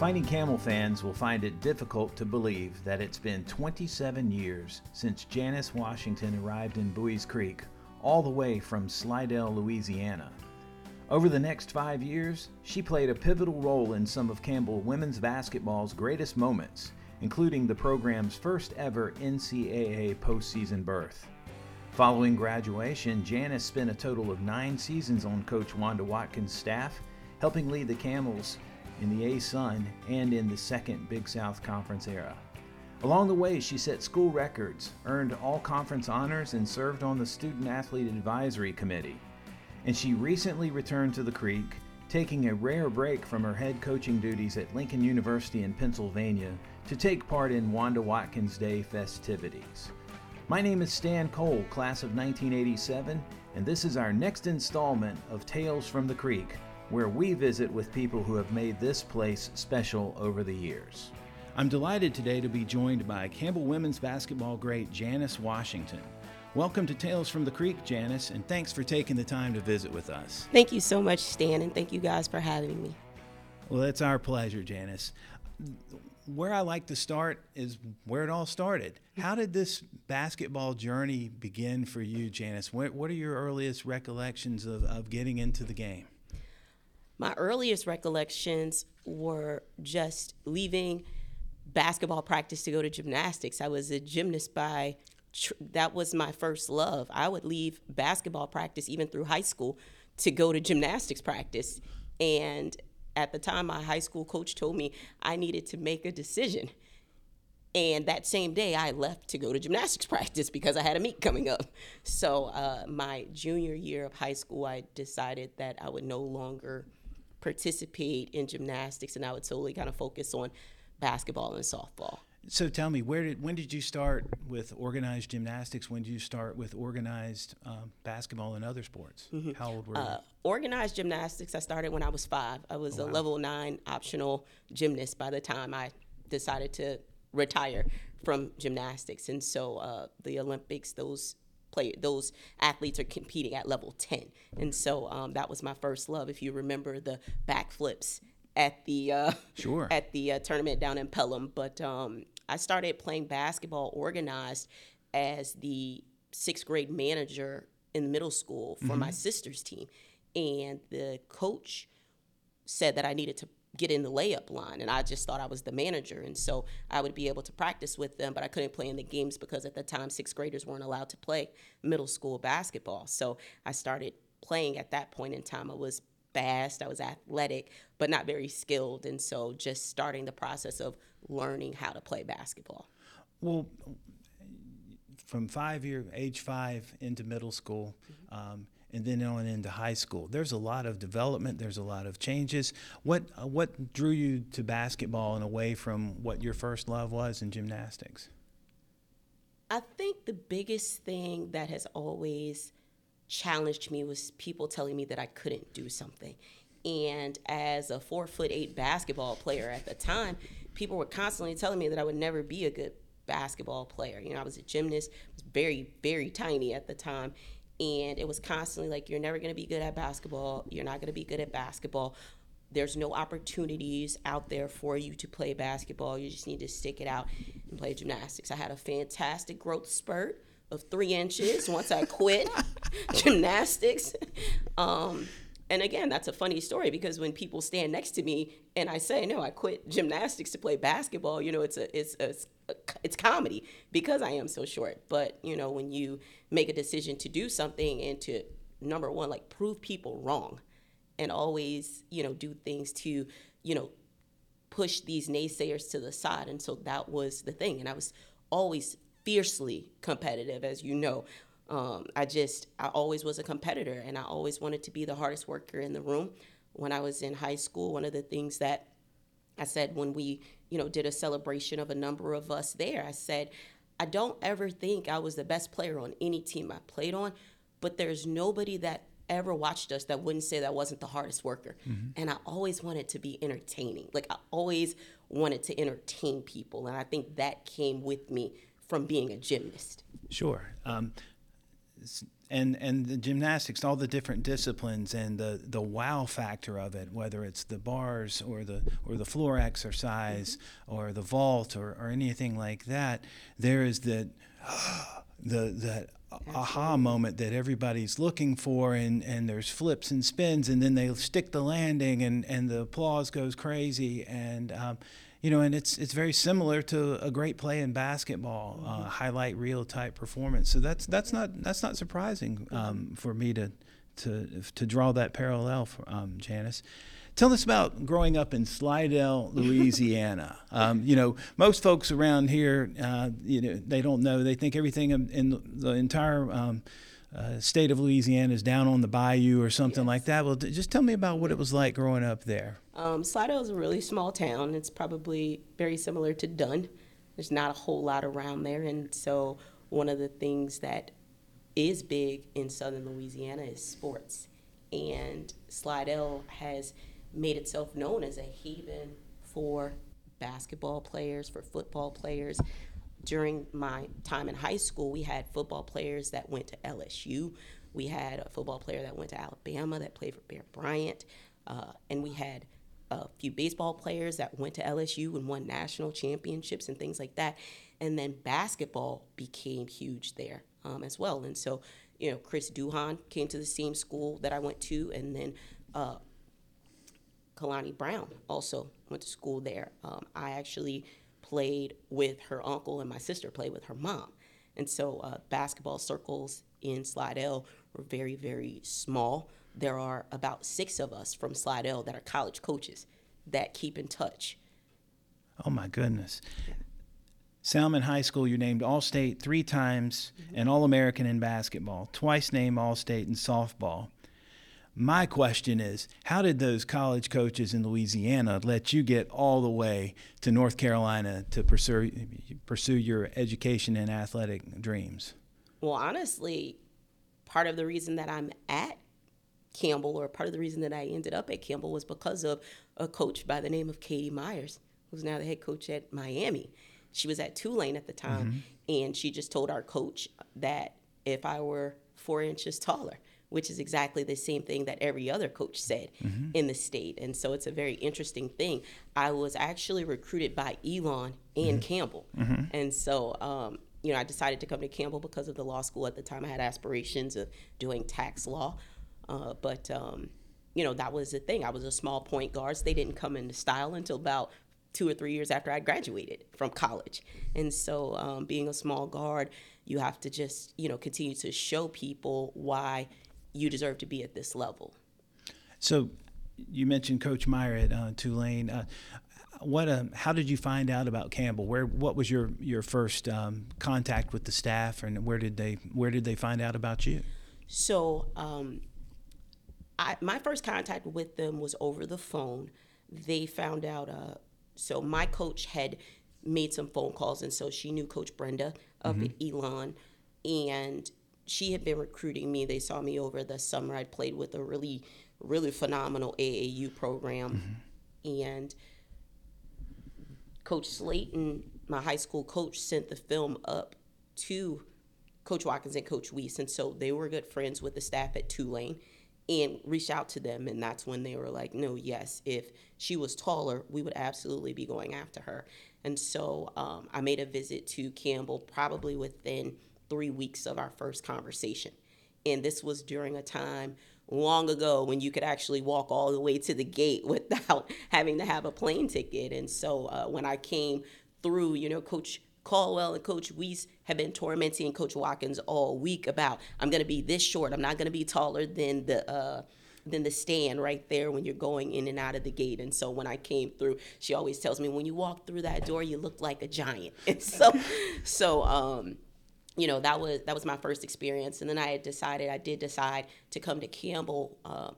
Fighting Camel fans will find it difficult to believe that it's been 27 years since Janice Washington arrived in Buies Creek, all the way from Slidell, Louisiana. Over the next five years, she played a pivotal role in some of Campbell women's basketball's greatest moments, including the program's first ever NCAA postseason berth. Following graduation, Janice spent a total of nine seasons on Coach Wanda Watkins' staff, helping lead the Camels in the ASUN and in the second Big South Conference era. Along the way, she set school records, earned all conference honors, and served on the Student Athlete Advisory Committee. And she recently returned to the Creek, taking a rare break from her head coaching duties at Lincoln University in Pennsylvania to take part in Wanda Watkins Day festivities. My name is Stan Cole, class of 1987, and this is our next installment of Tales from the Creek where we visit with people who have made this place special over the years. I'm delighted today to be joined by Campbell women's basketball great Janice Washington. Welcome to Tales from the Creek, Janice, and thanks for taking the time to visit with us. Thank you so much, Stan, and thank you guys for having me. Well, it's our pleasure, Janice. Where I like to start is where it all started. How did this basketball journey begin for you, Janice? What, are your earliest recollections of, of getting into the game? My earliest recollections were just leaving basketball practice to go to gymnastics. I was a gymnast by tr- that was my first love. I would leave basketball practice even through high school to go to gymnastics practice. And at the time my high school coach told me I needed to make a decision. And that same day, I left to go to gymnastics practice because I had a meet coming up. So, uh, my junior year of high school, I decided that I would no longer participate in gymnastics, and I would solely kind of focus on basketball and softball. So tell me, where did when did you start with organized gymnastics? When did you start with organized um, basketball and other sports? Mm-hmm. How old were you? Uh, organized gymnastics, I started when I was five. I was oh, wow. a level nine optional gymnast by the time I decided to retire from gymnastics. And so uh, the Olympics, those play those athletes are competing at level 10 and so um, that was my first love if you remember the backflips at the uh, sure. at the uh, tournament down in Pelham. But um, I started playing basketball organized as the sixth grade manager in middle school for mm-hmm. my sister's team. And the coach said that I needed to get in the layup line and I just thought I was the manager and so I would be able to practice with them but I couldn't play in the games because at the time sixth graders weren't allowed to play middle school basketball. So I started playing at that point in time. I was fast I was athletic but not very skilled and so just starting the process of learning how to play basketball. Well from five year age five into middle school mm-hmm. um, and then on into high school. There's a lot of development. There's a lot of changes. What uh, what drew you to basketball and away from what your first love was in gymnastics? I think the biggest thing that has always challenged me was people telling me that I couldn't do something. And as a four foot eight basketball player at the time, people were constantly telling me that I would never be a good basketball player. You know, I was a gymnast, I was very, very tiny at the time and it was constantly like you're never going to be good at basketball. You're not going to be good at basketball. There's no opportunities out there for you to play basketball. You just need to stick it out and play gymnastics. I had a fantastic growth spurt of three inches once i quit gymnastics. Um, and again that's a funny story because when people stand next to me and i say no i quit gymnastics to play basketball you know it's a it's a it's comedy because I am so short. But you know, when you make a decision to do something and to number one, like prove people wrong, and always you know do things to you know push these naysayers to the side. And so that was the thing. And I was always fiercely competitive, as you know. Um, I just I always was a competitor, and I always wanted to be the hardest worker in the room. When I was in high school, one of the things that I said when we, you know, did a celebration of a number of us there, I said, I don't ever think I was the best player on any team I played on, but there's nobody that ever watched us that wouldn't say that wasn't the hardest worker. Mm-hmm. And I always wanted to be entertaining. Like I always wanted to entertain people. And I think that came with me from being a gymnast. Sure. Um, and and the gymnastics, all the different disciplines, and the the wow factor of it, whether it's the bars or the or the floor exercise or the vault or, or anything like that, there is that the that aha moment that everybody's looking for and, and there's flips and spins and then they stick the landing and, and the applause goes crazy and um, you know and it's it's very similar to a great play in basketball uh, highlight reel type performance so that's that's not that's not surprising um, for me to to to draw that parallel for um, Janice Tell us about growing up in Slidell, Louisiana. um, you know, most folks around here, uh, you know, they don't know. They think everything in the entire um, uh, state of Louisiana is down on the bayou or something yes. like that. Well, just tell me about what it was like growing up there. Um, Slidell is a really small town. It's probably very similar to Dunn. There's not a whole lot around there, and so one of the things that is big in southern Louisiana is sports. And Slidell has made itself known as a haven for basketball players, for football players. During my time in high school, we had football players that went to LSU. We had a football player that went to Alabama that played for Bear Bryant. Uh, and we had a few baseball players that went to LSU and won national championships and things like that. And then basketball became huge there um, as well. And so, you know, Chris Duhon came to the same school that I went to, and then uh, Kalani Brown also went to school there. Um, I actually played with her uncle, and my sister played with her mom. And so uh, basketball circles in Slidell were very, very small. There are about six of us from Slidell that are college coaches that keep in touch. Oh my goodness. Salmen High School, you named All State three times mm-hmm. and All American in basketball, twice named All State in softball. My question is, how did those college coaches in Louisiana let you get all the way to North Carolina to pursue pursue your education and athletic dreams? Well, honestly, part of the reason that I'm at Campbell, or part of the reason that I ended up at Campbell, was because of a coach by the name of Katie Myers, who's now the head coach at Miami. She was at Tulane at the time, mm-hmm. and she just told our coach that if I were four inches taller, which is exactly the same thing that every other coach said mm-hmm. in the state. And so it's a very interesting thing. I was actually recruited by Elon and mm-hmm. Campbell. Mm-hmm. And so, um, you know, I decided to come to Campbell because of the law school at the time. I had aspirations of doing tax law. Uh, but, um, you know, that was the thing. I was a small point guard. So they didn't come into style until about two or three years after I graduated from college. And so, um, being a small guard, you have to just, you know, continue to show people why you deserve to be at this level. So, you mentioned Coach Meier at uh, Tulane. Uh, what? Um, how did you find out about Campbell? Where? What was your your first um, contact with the staff, and where did they where did they find out about you? So, um, I, my first contact with them was over the phone. They found out. Uh, so my coach had made some phone calls, and so she knew Coach Brenda up mm-hmm. at Elon, and she had been recruiting me. They saw me over the summer. I played with a really, really phenomenal AAU program. Mm-hmm. And Coach Slayton, my high school coach, sent the film up to Coach Watkins and Coach Weiss. And so they were good friends with the staff at Tulane and reached out to them. And that's when they were like, no, yes, if she was taller, we would absolutely be going after her. And so um, I made a visit to Campbell probably within – three weeks of our first conversation. And this was during a time long ago when you could actually walk all the way to the gate without having to have a plane ticket. And so uh, when I came through, you know, Coach Caldwell and Coach Weiss have been tormenting Coach Watkins all week about I'm going to be this short. I'm not going to be taller than the uh, than the stand right there when you're going in and out of the gate. And so when I came through, she always tells me when you walk through that door, you look like a giant. And so, so um, you know that was that was my first experience. And then i had decided i did decide to come to campbell uh,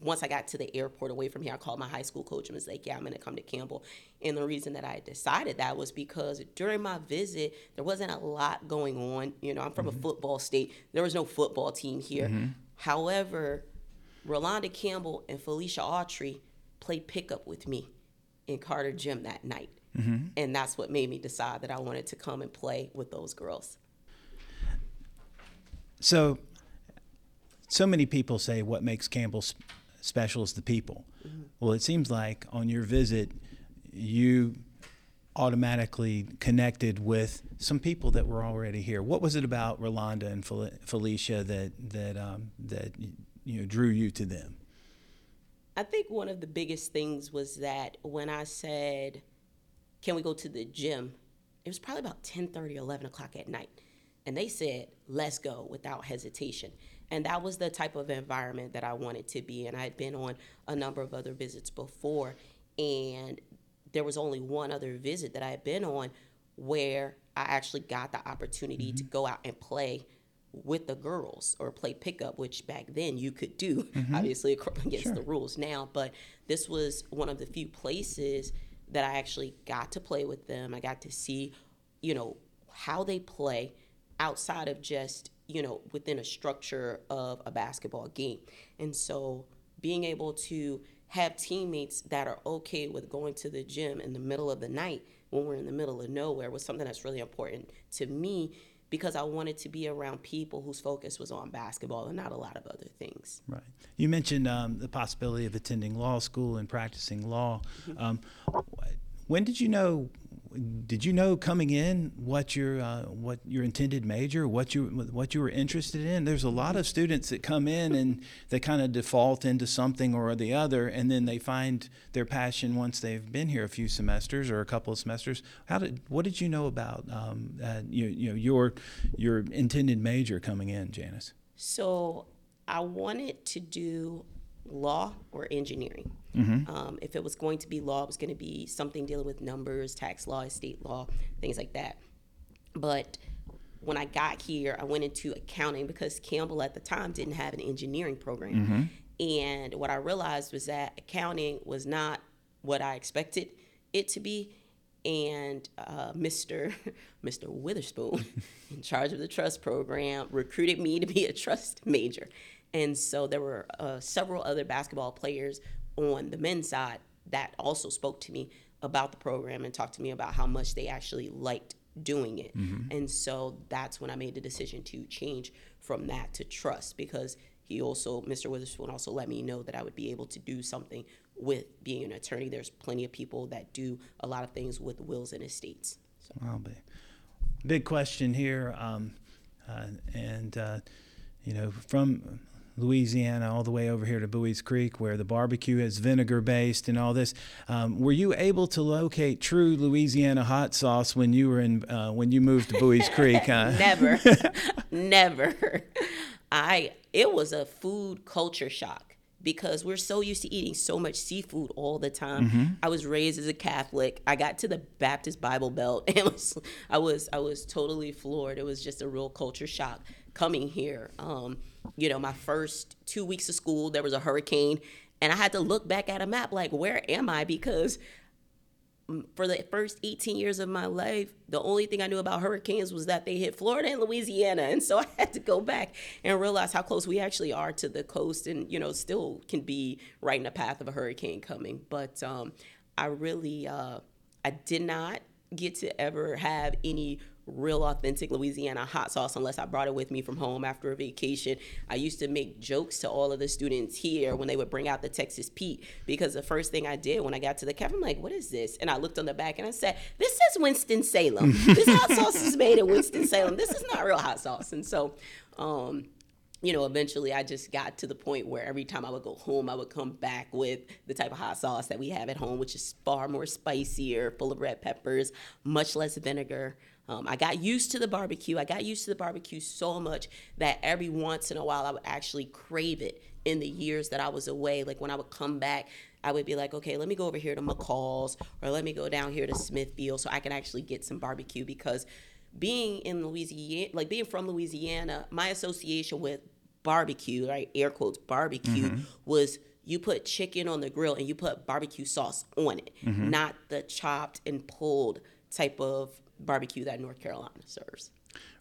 once i got to the airport away from here. I called my high school coach and was like yeah i'm going to come to campbell. And the reason that i decided that was because during my visit there wasn't a lot going on. You know i'm from mm-hmm. a football state. There was no football team here. Mm-hmm. however rolanda campbell and felicia autry played pickup with me in carter gym that night. Mm-hmm. and that's what made me decide that i wanted to come and play with those girls So, so many people say what makes Campbell special is the people. Mm-hmm. Well, it seems like on your visit, you automatically connected with some people that were already here. What was it about Rolanda and Felicia that that um, that you know drew you to them? I think one of the biggest things was that when I said, "Can we go to the gym?" It was probably about 10, 30, 11 o'clock at night, and they said, "Let's go" without hesitation. And that was the type of environment that I wanted to be in. I had been on a number of other visits before, and there was only one other visit that I had been on where I actually got the opportunity mm-hmm. to go out and play with the girls or play pickup, which back then you could do, mm-hmm. obviously against sure. the rules now. But this was one of the few places that I actually got to play with them. I got to see, you know, how they play outside of just, you know, within a structure of a basketball game. And so being able to have teammates that are okay with going to the gym in the middle of the night when we're in the middle of nowhere was something that's really important to me because I wanted to be around people whose focus was on basketball and not a lot of other things. Right. You mentioned um, the possibility of attending law school and practicing law. Mm-hmm. Um, when did you know did you know coming in what your uh, what your intended major, what you what you were interested in? There's a lot of students that come in and they kind of default into something or the other, and then they find their passion once they've been here a few semesters or a couple of semesters. How did what did you know about um, uh, you, you know your your intended major coming in, Janice? So I wanted to do law or engineering. Mm-hmm. Um, if it was going to be law, it was going to be something dealing with numbers, tax law, estate law, things like that. But when I got here, I went into accounting because Campbell at the time didn't have an engineering program. Mm-hmm. And what I realized was that accounting was not what I expected it to be. And uh, Mr. Mr. Witherspoon, in charge of the trust program, recruited me to be a trust major. And so there were uh, several other basketball players on the men's side that also spoke to me about the program and talked to me about how much they actually liked doing it. Mm-hmm. And so that's when I made the decision to change from that to trust because he also, Mr. Witherspoon, also let me know that I would be able to do something with being an attorney. There's plenty of people that do a lot of things with wills and estates. So. Well, big, big question here. Um, uh, and, uh, you know, from Louisiana all the way over here to Buies Creek, where the barbecue is vinegar based and all this. Um, were you able to locate true Louisiana hot sauce when you were in uh, when you moved to Buies Creek? Huh? never, never. I it was a food culture shock because we're so used to eating so much seafood all the time. Mm-hmm. I was raised as a Catholic. I got to the Baptist Bible Belt and was I was I was totally floored. It was just a real culture shock coming here. Um, you know, my first two weeks of school, there was a hurricane, and I had to look back at a map like, where am I? Because for the first 18 years of my life, the only thing I knew about hurricanes was that they hit Florida and Louisiana. And so I had to go back and realize how close we actually are to the coast and, you know, still can be right in the path of a hurricane coming. But um, I really, uh, I did not get to ever have any real authentic Louisiana hot sauce unless I brought it with me from home after a vacation. I used to make jokes to all of the students here when they would bring out the Texas Pete because the first thing I did when I got to the cafe, I'm like, what is this? And I looked on the back and I said, this is Winston-Salem. this hot sauce is made in Winston-Salem. This is not real hot sauce. And so, um, you know, eventually I just got to the point where every time I would go home, I would come back with the type of hot sauce that we have at home, which is far more spicier, full of red peppers, much less vinegar. Um, I got used to the barbecue. I got used to the barbecue so much that every once in a while I would actually crave it in the years that I was away. Like when I would come back, I would be like, okay, let me go over here to McCall's or let me go down here to Smithfield so I can actually get some barbecue because being in Louisiana, like being from Louisiana, my association with barbecue, right, air quotes, barbecue mm-hmm. was you put chicken on the grill and you put barbecue sauce on it, mm-hmm. not the chopped and pulled type of barbecue that North Carolina serves.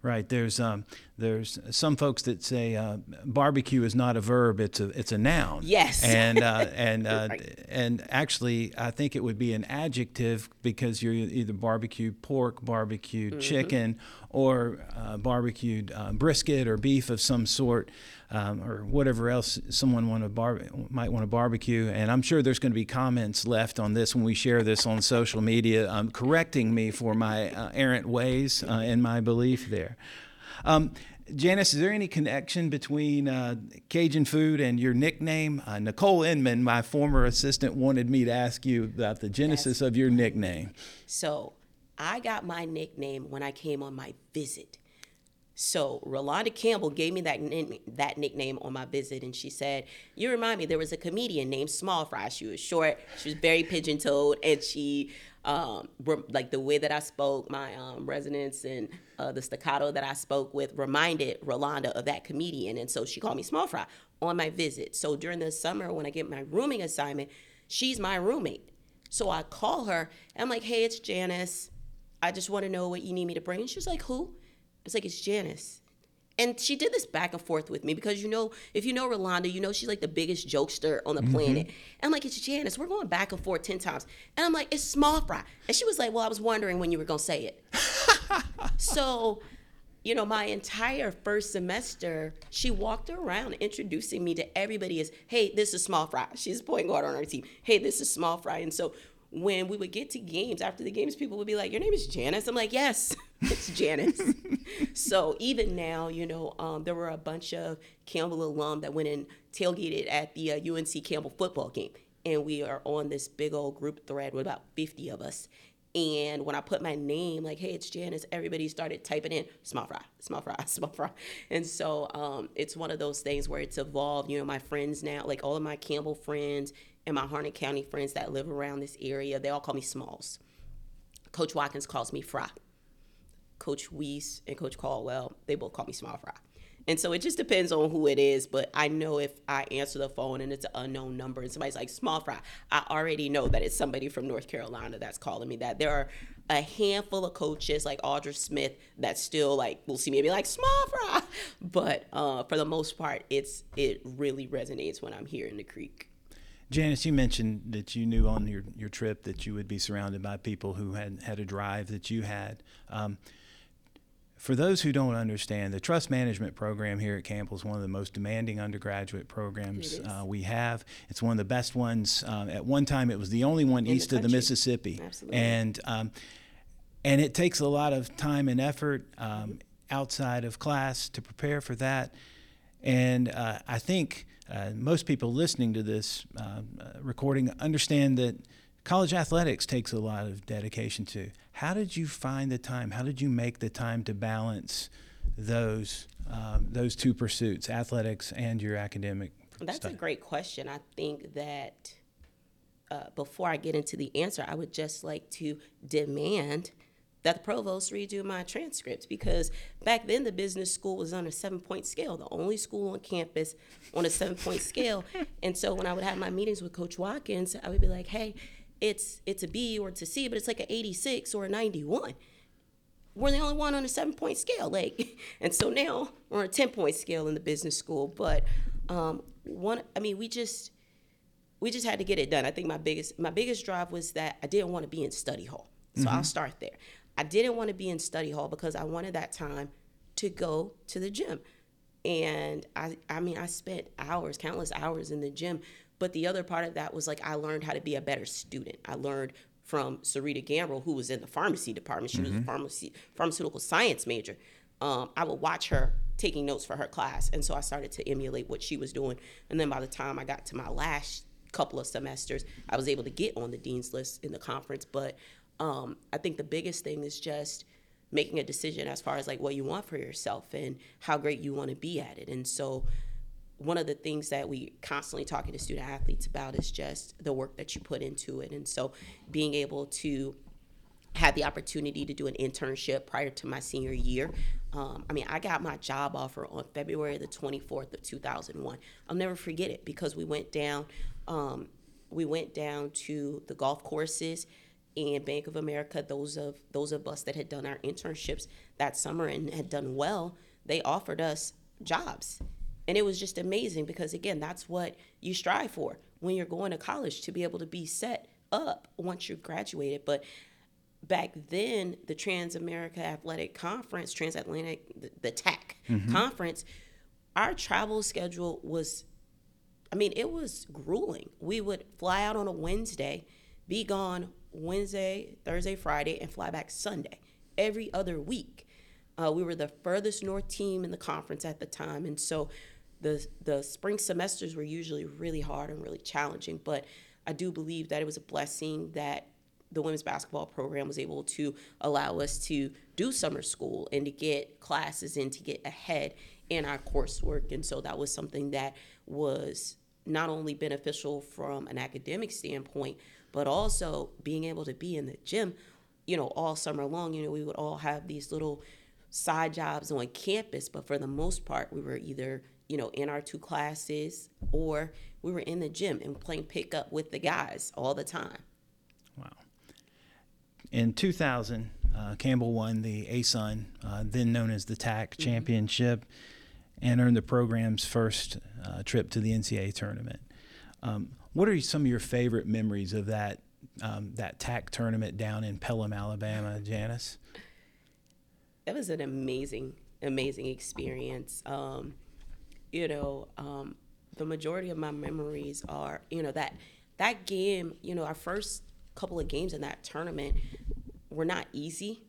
Right. There's um, there's some folks that say uh, barbecue is not a verb; it's a it's a noun. Yes. And uh, and uh, Right. and actually, I think it would be an adjective because you're either barbecue pork, barbecued chicken, or uh, barbecued uh, brisket or beef of some sort, um, or whatever else someone want to bar- might want to barbecue. And I'm sure there's going to be comments left on this when we share this on social media, um, correcting me for my uh, errant ways uh, and my belief there. Um, Janice, is there any connection between uh, Cajun food and your nickname? Uh, Nicole Inman, my former assistant, wanted me to ask you about the genesis of your nickname. So I got my nickname when I came on my visit. So Rolanda Campbell gave me that that nickname on my visit, and she said, "You remind me there was a comedian named Small Fry. She was short, she was very pigeon toed, and she um, like the way that I spoke, my um, resonance and uh, the staccato that I spoke with reminded Rolanda of that comedian, and so she called me Small Fry on my visit. So during the summer when I get my rooming assignment, she's my roommate. So I call her. And I'm like, "Hey, it's Janice. I just want to know what you need me to bring." And she's like, "Who?" It's like it's Janice. And she did this back and forth with me because you know, if you know Rolanda, you know she's like the biggest jokester on the mm-hmm. planet. And I'm like, it's Janice. We're going back and forth 10 times. And I'm like, it's small fry. And she was like, well, I was wondering when you were going to say it. so, you know, my entire first semester, she walked around introducing me to everybody as, hey, this is small fry. She's a point guard on our team. Hey, this is small fry. And so when we would get to games, after the games, people would be like, your name is Janice. I'm like, yes, it's Janice. so even now, you know, um, there were a bunch of Campbell alum that went and tailgated at the uh, UNC Campbell football game. And we are on this big old group thread with about 50 of us. And when I put my name, like, hey, it's Janice, everybody started typing in small fry, small fry, small fry. And so um, it's one of those things where it's evolved. You know, my friends now, like all of my Campbell friends and my Harnett County friends that live around this area, they all call me Smalls. Coach Watkins calls me Fry. Coach Weiss and Coach Caldwell, they both call me Small Fry. And so it just depends on who it is. But I know if I answer the phone and it's an unknown number and somebody's like Small Fry, I already know that it's somebody from North Carolina that's calling me that. There are a handful of coaches like Audra Smith that still like will see me and be like Small Fry. But uh, for the most part, it's it really resonates when I'm here in the creek. Janice, you mentioned that you knew on your, your trip that you would be surrounded by people who had had a drive that you had. Um, for those who don't understand, the trust management program here at Campbell is one of the most demanding undergraduate programs uh, we have. It's one of the best ones. Um, at one time, it was the only one the east of the. Mississippi, Absolutely. and um, and it takes a lot of time and effort um, outside of class to prepare for that. And uh, I think uh, most people listening to this uh, recording understand that college athletics takes a lot of dedication to. How did you find the time? How did you make the time to balance those um, those two pursuits, athletics and your academic? That's study? a great question. I think that uh, before I get into the answer, I would just like to demand that the provost redo my transcripts because back then the business school was on a seven point scale, the only school on campus on a seven point scale. And so when I would have my meetings with Coach Watkins, I would be like, hey, it's it's a B or it's a C, but it's like an 86 or a 91 we're the only one on a seven point scale like and so now we're on a 10 point scale in the business school but um, one i mean we just we just had to get it done. I think my biggest my biggest drive was that i didn't want to be in study hall. So i'll start there i didn't want to be in study hall because i wanted that time to go to the gym and i i mean i spent hours countless hours in the gym but the other part of that was like i learned how to be a better student i learned from Sarita Gamble, who was in the pharmacy department. She was a pharmacy pharmaceutical science major. Um, I would watch her taking notes for her class, and so I started to emulate what she was doing. And then by the time I got to my last couple of semesters, I was able to get on the dean's list in the conference. But um, I think the biggest thing is just making a decision as far as like what you want for yourself and how great you want to be at it. And so one of the things that we constantly talking to student athletes about is just the work that you put into it and so being able to have the opportunity to do an internship prior to my senior year um, i mean i got my job offer on february the 24th of 2001 i'll never forget it because we went down um, we went down to the golf courses and Bank of America, those of those of us that had done our internships that summer and had done well, they offered us jobs. And it was just amazing because again, that's what you strive for when you're going to college to be able to be set up once you've graduated. But back then, the Trans America Athletic Conference, Transatlantic, the, the TAC mm-hmm. conference, our travel schedule was, I mean, it was grueling. We would fly out on a Wednesday, be gone Wednesday, Thursday, Friday, and fly back Sunday every other week. Uh, we were the furthest north team in the conference at the time, and so the the spring semesters were usually really hard and really challenging. But I do believe that it was a blessing that the women's basketball program was able to allow us to do summer school and to get classes in to get ahead in our coursework. And so that was something that was not only beneficial from an academic standpoint, but also being able to be in the gym, you know, all summer long. You know, we would all have these little side jobs on campus, but for the most part, we were either, you know, in our two classes or we were in the gym and playing pickup with the guys all the time. Wow. In 2000, uh, Campbell won the ASUN, uh, then known as the TAC mm-hmm. championship, and earned the program's first uh, trip to the NCAA tournament. Um, what are some of your favorite memories of that um, that TAC tournament down in Pelham, Alabama, Janice? That was an amazing, amazing experience. Um, you know, um, the majority of my memories are, you know, that that game. You know, our first couple of games in that tournament were not easy,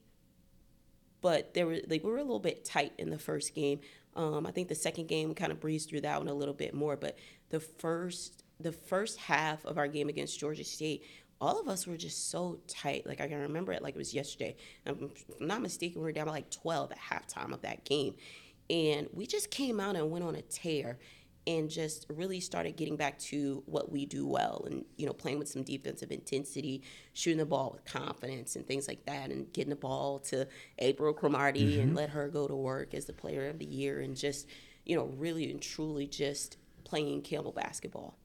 but there were like we were a little bit tight in the first game. Um, I think the second game kind of breezed through that one a little bit more, but the first the first half of our game against Georgia State, all of us were just so tight. Like I can remember it like it was yesterday. I'm not mistaken, we were down by like 12 at halftime of that game. And we just came out and went on a tear and just really started getting back to what we do well and you know playing with some defensive intensity shooting the ball with confidence and things like that and getting the ball to april cromartie mm-hmm. and let her go to work as the player of the year and just you know really and truly just playing campbell basketball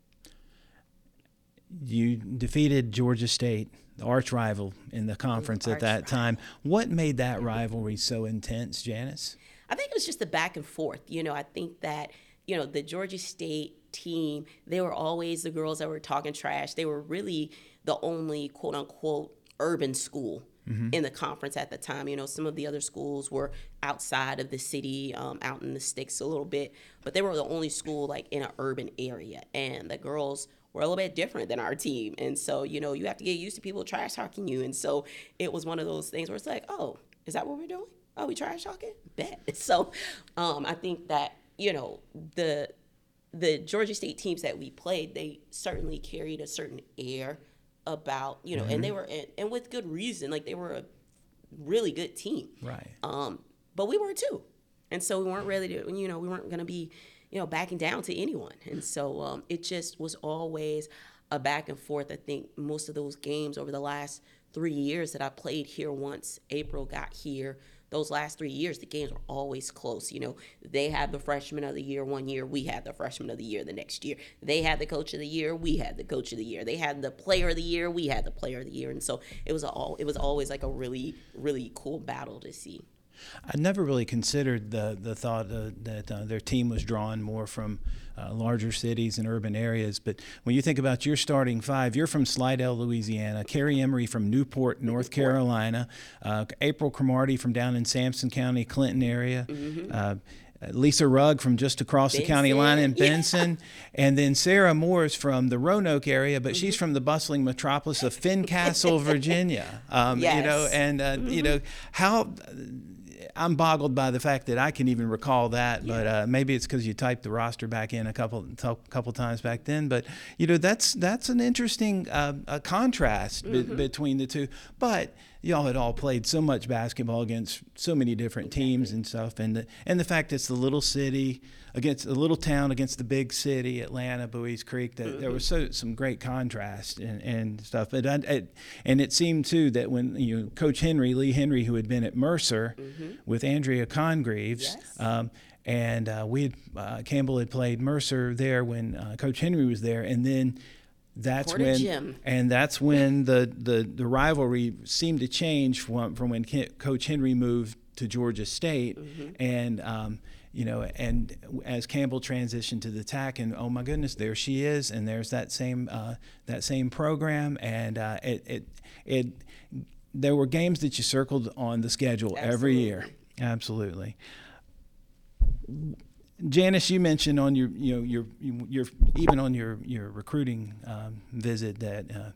you defeated Georgia State, the arch rival in the conference at that rival. time. What made that rivalry so intense, Janice? I think it was just the back and forth. You know, I think that, you know, the Georgia State team, they were always the girls that were talking trash. They were really the only quote unquote urban school mm-hmm. in the conference at the time. You know, some of the other schools were outside of the city, um, out in the sticks a little bit, but they were the only school like in an urban area. And the girls we're a little bit different than our team. And so, you know, you have to get used to people trash talking you. And so it was one of those things where it's like, oh, is that what we're doing? Oh, we trash talking? Bet. So um, I think that, you know, the the Georgia State teams that we played, they certainly carried a certain air about, you know, mm-hmm. and they mm-hmm. were and, and with good reason. Like they were a really good team. Right. Um, but we were too. And so we weren't really to, you know, we weren't going to be you know, backing down to anyone. And so um, it just was always a back and forth. I think most of those games over the last three years that I played here once April got here, those last three years, the games were always close. You know, they had the freshman of the year one year, we had the freshman of the year the next year. They had the coach of the year, we had the coach of the year. They had the player of the year, we had the player of the year. And so it was all it was always like a really, really cool battle to see. I never really considered the the thought uh, that uh, their team was drawn more from uh, larger cities and urban areas. But when you think about your starting five, you're from Slidell, Louisiana. Carrie Emery from Newport, North Carolina. Uh, April Cromartie from down in Sampson County, Clinton area. Mm-hmm. Uh, Lisa Rugg from just across Benson. the county line in Benson, yeah. and then Sarah Moore is from the Roanoke area, but mm-hmm. she's from the bustling metropolis of Fincastle, Virginia. Um, yes. You know, and uh, mm-hmm. you know how I'm boggled by the fact that I can even recall that, yeah. but uh, maybe it's because you typed the roster back in a couple t- couple times back then. But you know that's that's an interesting uh, contrast mm-hmm. between the two. But y'all had all played so much basketball against so many different teams and stuff, and the, and the fact it's the little city against a little town against the big city, Atlanta, Buies Creek, that mm-hmm. there was so some great contrast and, and stuff. But I, I, and it seemed too that when you know, Coach Henry, Lea Henry, who had been at Mercer mm-hmm. with Andrea Congreaves. Yes. Um, and uh, we had, uh, Campbell had played Mercer there when uh, Coach Henry was there, and then that's Porter when and that's when the, the, the rivalry seemed to change from, from when Coach Henry moved to Georgia State, Mm-hmm. and um, you know, and as Campbell transitioned to the TAC, and oh my goodness, there she is, and there's that same uh, that same program, and uh, it it it there were games that you circled on the schedule every year, absolutely. Janice, you mentioned on your, you know, your, your, even on your your recruiting um, visit that, uh,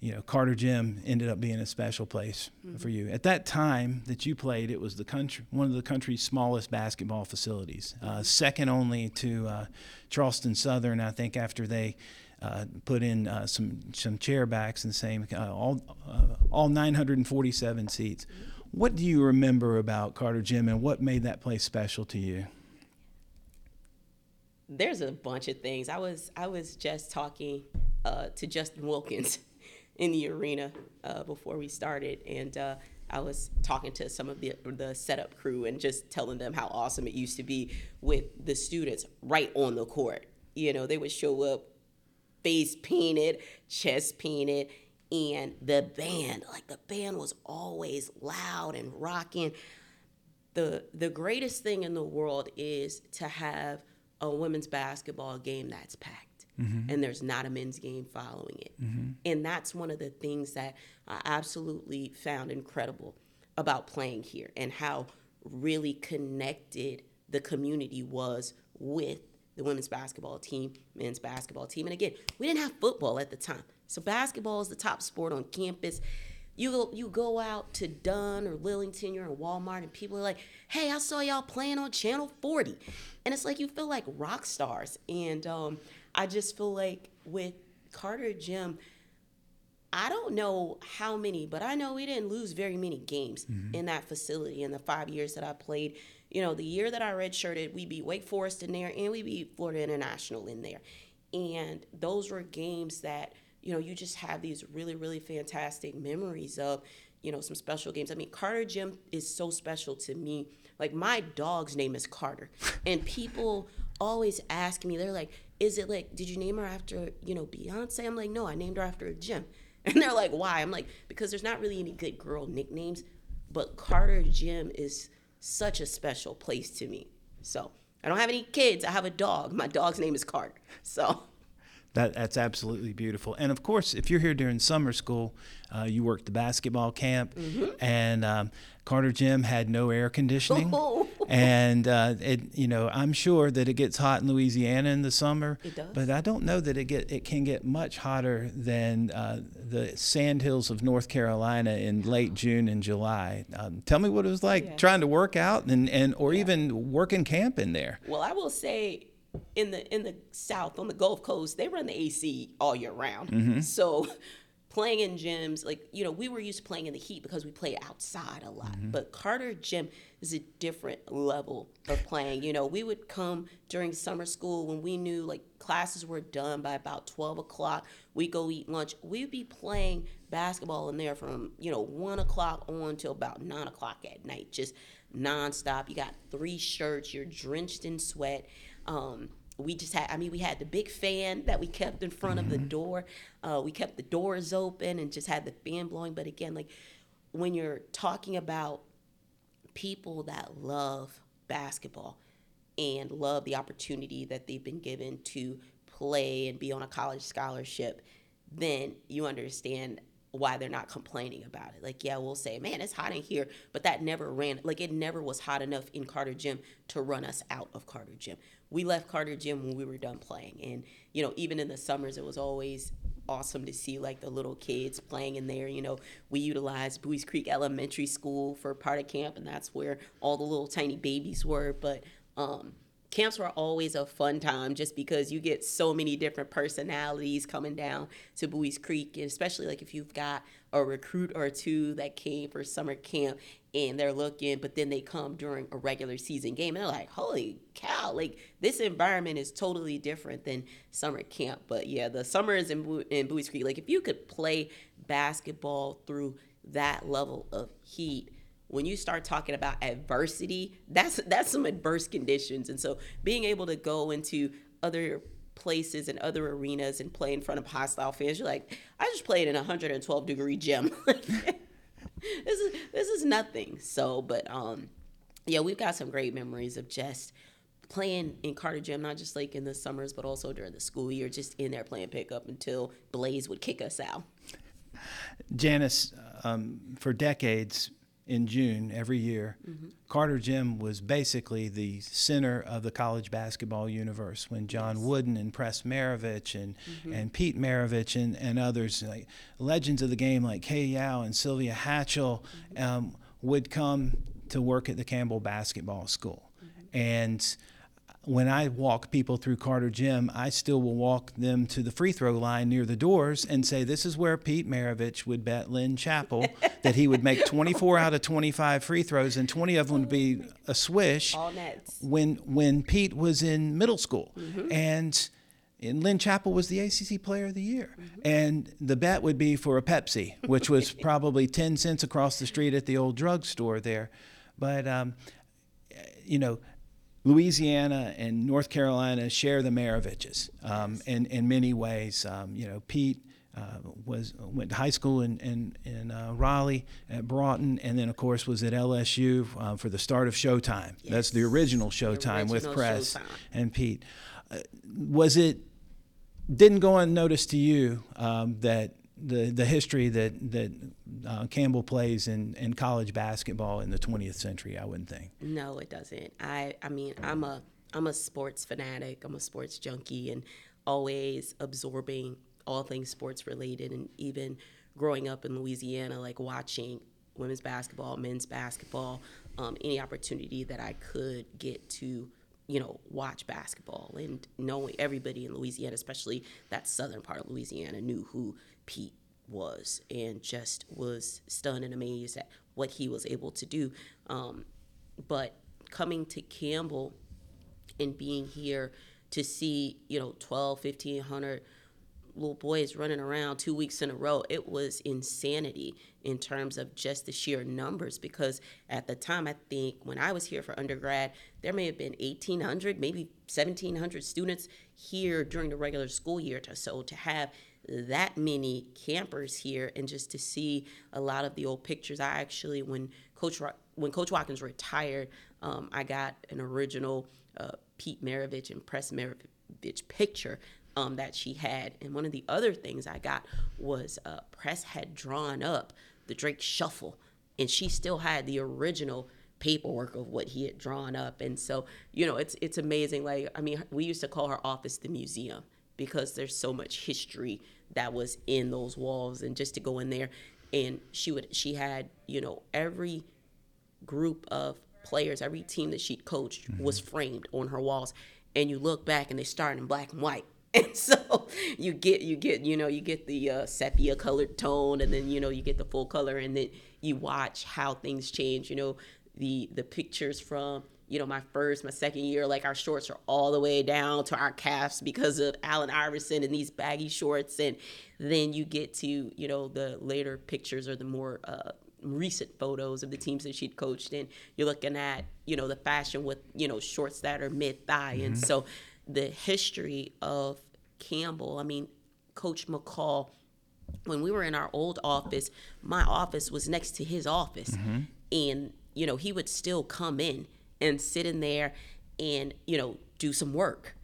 you know, Carter Gym ended up being a special place for you. At that time that you played, it was the country, one of the country's smallest basketball facilities, uh, second only to uh, Charleston Southern. I think after they uh, put in uh, some some chair backs and same uh, all uh, all 947 seats. What do you remember about Carter Gym and what made that place special to you? there's a bunch of things. I was I was just talking uh, to Justin Wilkins in the arena uh, before we started, and uh, I was talking to some of the the setup crew and just telling them how awesome it used to be with the students right on the court. You know, they would show up face painted, chest painted, and the band, like the band was always loud and rocking. The the greatest thing in the world is to have a women's basketball game that's packed and there's not a men's game following it. And that's one of the things that I absolutely found incredible about playing here and how really connected the community was with the women's basketball team, men's basketball team. And again, we didn't have football at the time. So basketball is the top sport on campus. You go, you go out to Dunn or Lillington, you're in Walmart, and people are like, "Hey, I saw y'all playing on Channel 40," and it's like you feel like rock stars. And um, I just feel like with Carter Gym, I don't know how many, but I know we didn't lose very many games mm-hmm. in that facility in the five years that I played. You know, the year that I redshirted, we beat Wake Forest in there and we beat Florida International in there. And those were games that, you know, you just have these really, really fantastic memories of, you know, some special games. I mean, Carter Gym is so special to me. Like, my dog's name is Carter. And people always ask me, they're like, is it like, did you name her after, you know, Beyonce? I'm like, no, I named her after a gym. And they're like, why? I'm like, because there's not really any good girl nicknames, but Carter Gym is such a special place to me. So I don't have any kids. I have a dog. My dog's name is Carter. So That, that's absolutely beautiful. And of course, if you're here during summer school, uh, you worked the basketball camp, and um, Carter Gym had no air conditioning. And uh, it, you know, I'm sure that it gets hot in Louisiana in the summer. It does. But I don't know that it get it can get much hotter than uh, the sandhills of North Carolina in late June and July. Um, tell me what it was like Yeah. trying to work out and, and or even working camp in there. Well, I will say in the in the South on the Gulf Coast, they run the AC all year round. So playing in gyms, like you know, we were used to playing in the heat because we played outside a lot. But Carter Gym is a different level of playing. You know, we would come during summer school when we knew like classes were done by about twelve o'clock. We go eat lunch. We'd be playing basketball in there from you know one o'clock on till about nine o'clock at night, just nonstop. You got three shirts. You're drenched in sweat. Um, we just had, I mean, we had the big fan that we kept in front of the door. Uh, we kept the doors open and just had the fan blowing. But again, like when you're talking about people that love basketball and love the opportunity that they've been given to play and be on a college scholarship, then you understand why they're not complaining about it. Like, yeah, we'll say, man, it's hot in here, but that never ran, like, it never was hot enough in Carter Gym to run us out of Carter Gym. We left Carter Gym when we were done playing. And, you know, even in the summers, it was always awesome to see like the little kids playing in there. You know, we utilized Buies Creek Elementary School for part of camp, and that's where all the little tiny babies were. But um, camps were always a fun time just because you get so many different personalities coming down to Buies Creek, and especially like if you've got a recruit or two that came for summer camp and they're looking, but then they come during a regular season game and they're like, holy cow, like this environment is totally different than summer camp. But yeah, the summers in, Bu- in Buies Creek, like if you could play basketball through that level of heat, when you start talking about adversity, that's that's some adverse conditions. And so being able to go into other places and other arenas and play in front of hostile fans, you're like, I just played in a 112 degree gym. this is this is nothing. So, but um, yeah, we've got some great memories of just playing in Carter Gym, not just like in the summers, but also during the school year, just in there playing pickup until Blaze would kick us out. Janice, um, for decades, in June every year, mm-hmm. Carter Gym was basically the center of the college basketball universe when John yes. Wooden and Press Maravich and, mm-hmm. and Pete Maravich and, and others, like legends of the game like Kay Yow and Sylvia Hatchell, mm-hmm. um, would come to work at the Campbell Basketball School. Mm-hmm. And when I walk people through Carter Gym, I still will walk them to the free throw line near the doors and say, This is where Pete Maravich would bet Len Chappell that he would make 24 out of 25 free throws and 20 of them would be a swish. All nets. When, when Pete was in middle school. Mm-hmm. And and Len Chappell was the ACC Player of the Year. Mm-hmm. And the bet would be for a Pepsi, which was probably 10 cents across the street at the old drugstore there. But, um, you know, Louisiana and North Carolina share the Maraviches um, in, in many ways. Um, you know, Pete uh, was went to high school in in, in uh, Raleigh at Broughton, and then of course was at LSU uh, for the start of Showtime. Yes. That's the original Showtime the original with Press Showtime. and Pete. Uh, was it didn't go unnoticed to you um, that the the history that that uh, Campbell plays in, in college basketball in the 20th century. I wouldn't think. No, it doesn't. I I mean, I'm a I'm a sports fanatic. I'm a sports junkie, and always absorbing all things sports related. And even growing up in Louisiana, like watching women's basketball, men's basketball, um, any opportunity that I could get to you know, watch basketball and knowing everybody in Louisiana, especially that southern part of Louisiana, knew who Pete was and just was stunned and amazed at what he was able to do. Um, but coming to Campbell and being here to see, you know, 12, 1500 little boys running around two weeks in a row, it was insanity in terms of just the sheer numbers. Because at the time, I think when I was here for undergrad, there may have been 1,800, maybe 1,700 students here during the regular school year. So to have that many campers here and just to see a lot of the old pictures. I actually, when Coach when Coach Watkins retired, um, I got an original uh, Pete Maravich and Press Maravich picture um, that she had. And one of the other things I got was uh, Press had drawn up the Drake Shuffle, and she still had the original paperwork of what he had drawn up. And so, you know, it's it's amazing. Like, I mean, we used to call her office the museum because there's so much history that was in those walls and just to go in there. And she would she had you know every group of players every team that she coached mm-hmm. was framed on her walls. And you look back and they start in black and white. And so you get you get you know you get the uh, sepia colored tone and then you know you get the full color and then you watch how things change you know the the pictures from you know, my first, my second year, like our shorts are all the way down to our calves because of Allen Iverson and these baggy shorts. And then you get to, you know, the later pictures or the more uh, recent photos of the teams that she'd coached. And you're looking at, you know, the fashion with, you know, shorts that are mid thigh. Mm-hmm. And so the history of Campbell, I mean, Coach McCall, when we were in our old office, my office was next to his office. Mm-hmm. And, you know, he would still come in and sit in there and you know do some work.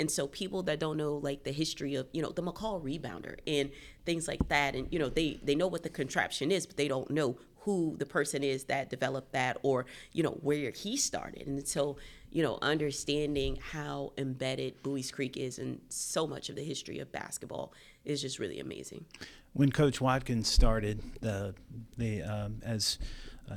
And so people that don't know like the history of you know the mccall rebounder and things like that and you know they they know what the contraption is but they don't know who the person is that developed that or you know where he started. And so you know understanding how embedded Buies Creek is in so much of the history of basketball is just really amazing. When coach watkins started the the um, as uh,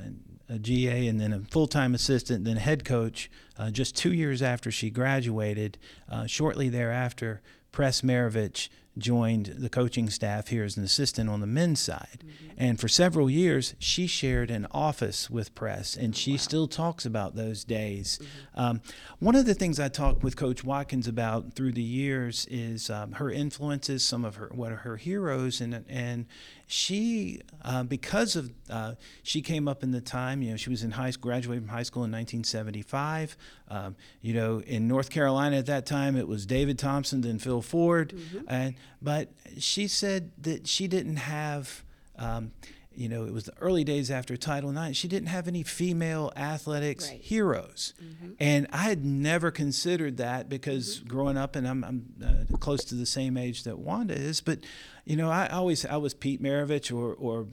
a GA and then a full time assistant, then head coach. Uh, just two years after she graduated, uh, shortly thereafter, Press Maravich joined the coaching staff here as an assistant on the men's side. Mm-hmm. And for several years, she shared an office with press, and she wow. still talks about those days. Mm-hmm. Um, one of the things I talked with Coach Watkins about through the years is um, her influences, some of her what are her heroes, and and she uh, because of uh, she came up in the time you know she was in high school graduated from high school in 1975 um, you know in north carolina at that time it was david thompson then phil ford mm-hmm. and but she said that she didn't have um, you know, it was the early days after Title IX. She didn't have any female athletics right. heroes, mm-hmm. and I had never considered that because mm-hmm. growing up, and I'm, I'm uh, close to the same age that Wanda is, but you know, I always I was Pete Maravich or or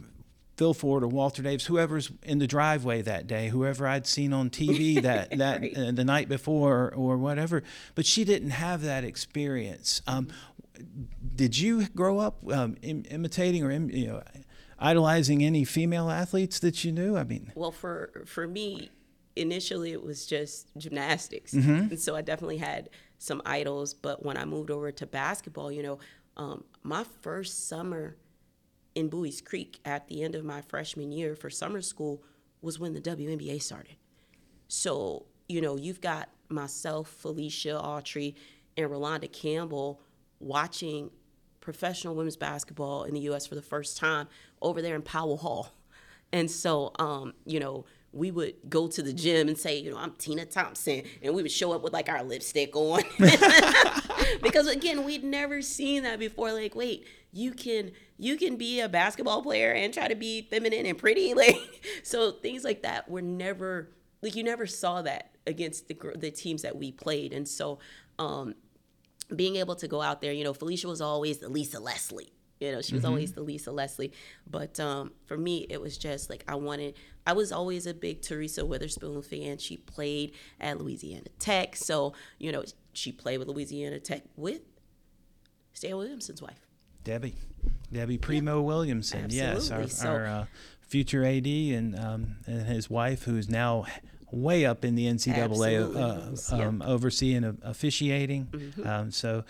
Phil Ford or Walter Davis, whoever's in the driveway that day, whoever I'd seen on TV that that right. uh, the night before or, or, whatever. But she didn't have that experience. Um, did you grow up um, Im- imitating or Im- you know idolizing any female athletes that you knew? I mean, well, for for me, initially it was just gymnastics, mm-hmm. and so I definitely had some idols. But when I moved over to basketball, you know, um, my first summer in Buies Creek at the end of my freshman year for summer school was when the WNBA started. So you know, you've got myself, Felicia Autry, and Rolanda Campbell watching professional women's basketball in the U.S. for the first time over there in Powell Hall. And so, um, you know, we would go to the gym and say, you know, I'm Tina Thompson, and we would show up with like our lipstick on. because again, we'd never seen that before. Like, wait, you can you can be a basketball player and try to be feminine and pretty, like so things like that were never like you never saw that against the the teams that we played, and so um, being able to go out there, you know, Felicia was always the Lisa Leslie. You know, she was mm-hmm. always the Lisa Leslie. But um, for me, it was just like I wanted, I was always a big Teresa Weatherspoon fan. She played at Louisiana Tech. So, you know, she played with Louisiana Tech with Stan Williamson's wife. Debbie. Debbie Primo yeah. Williamson. Absolutely. Yes, our, so, our uh, future AD and, um, and his wife, who's now way up in the NCAA uh, um, overseeing officiating. Mm-hmm. Um, so,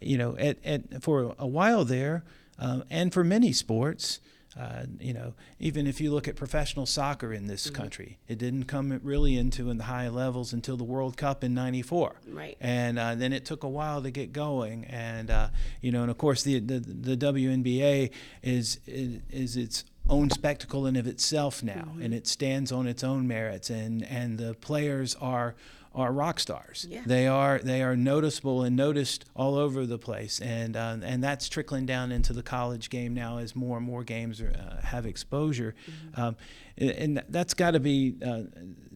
you know, at, at, for a while there, um, and for many sports, uh, you know, even if you look at professional soccer in this mm-hmm. country, it didn't come really into in the high levels until the World Cup in '94. Right. And uh, then it took a while to get going, and uh, you know, and of course the, the the WNBA is is, is its own spectacle in of itself now, mm-hmm. and it stands on its own merits, and and the players are are rock stars. Yeah. They are they are noticeable and noticed all over the place, and uh, and that's trickling down into the college game now as more and more games are, uh, have exposure, mm-hmm. um, and that's got to be. Uh,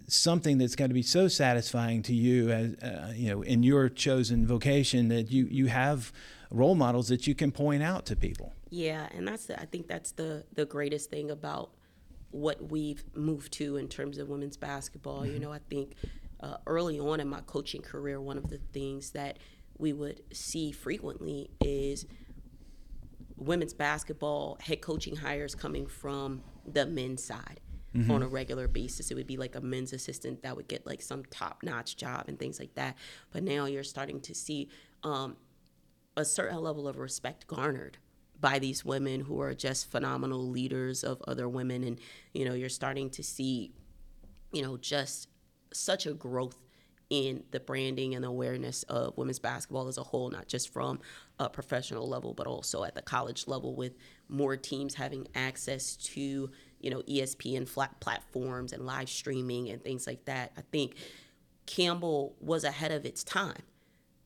something that's got to be so satisfying to you as uh, you know in your chosen vocation that you you have role models that you can point out to people yeah, and that's the, I think that's the the greatest thing about what we've moved to in terms of women's basketball. Mm-hmm. You know, I think uh, early on in my coaching career, one of the things that we would see frequently is women's basketball head coaching hires coming from the men's side. Mm-hmm. on a regular basis. It would be like a men's assistant that would get like some top notch job and things like that. But now you're starting to see um, a certain level of respect garnered by these women who are just phenomenal leaders of other women. And you know you're starting to see you know just such a growth in the branding and awareness of women's basketball as a whole not just from a professional level but also at the college level with more teams having access to you know espn flat platforms and live streaming and things like that. I think campbell was ahead of its time.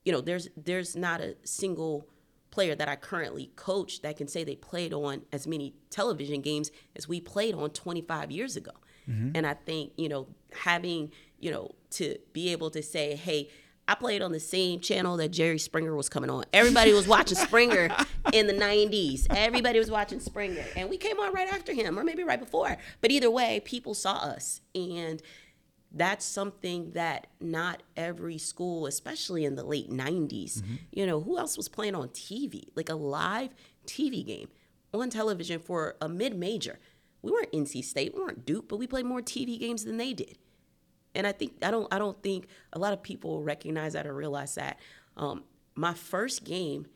You know there's there's not a single player that I currently coach that can say they played on as many television games as we played on 25 years ago. Mm-hmm. And I think, you know, having, you know, to be able to say, hey, I played on the same channel that Jerry Springer was coming on. Everybody was watching Springer in the 90s. Everybody was watching Springer. And we came on right after him, or maybe right before. But either way, people saw us. And that's something that not every school, especially in the late 90s, mm-hmm. you know, who else was playing on TV? Like a live TV game on television for a mid major. We weren't NC State, we weren't Duke, but we played more TV games than they did. And I think I don't I don't think a lot of people recognize that or realize that. Um, my first game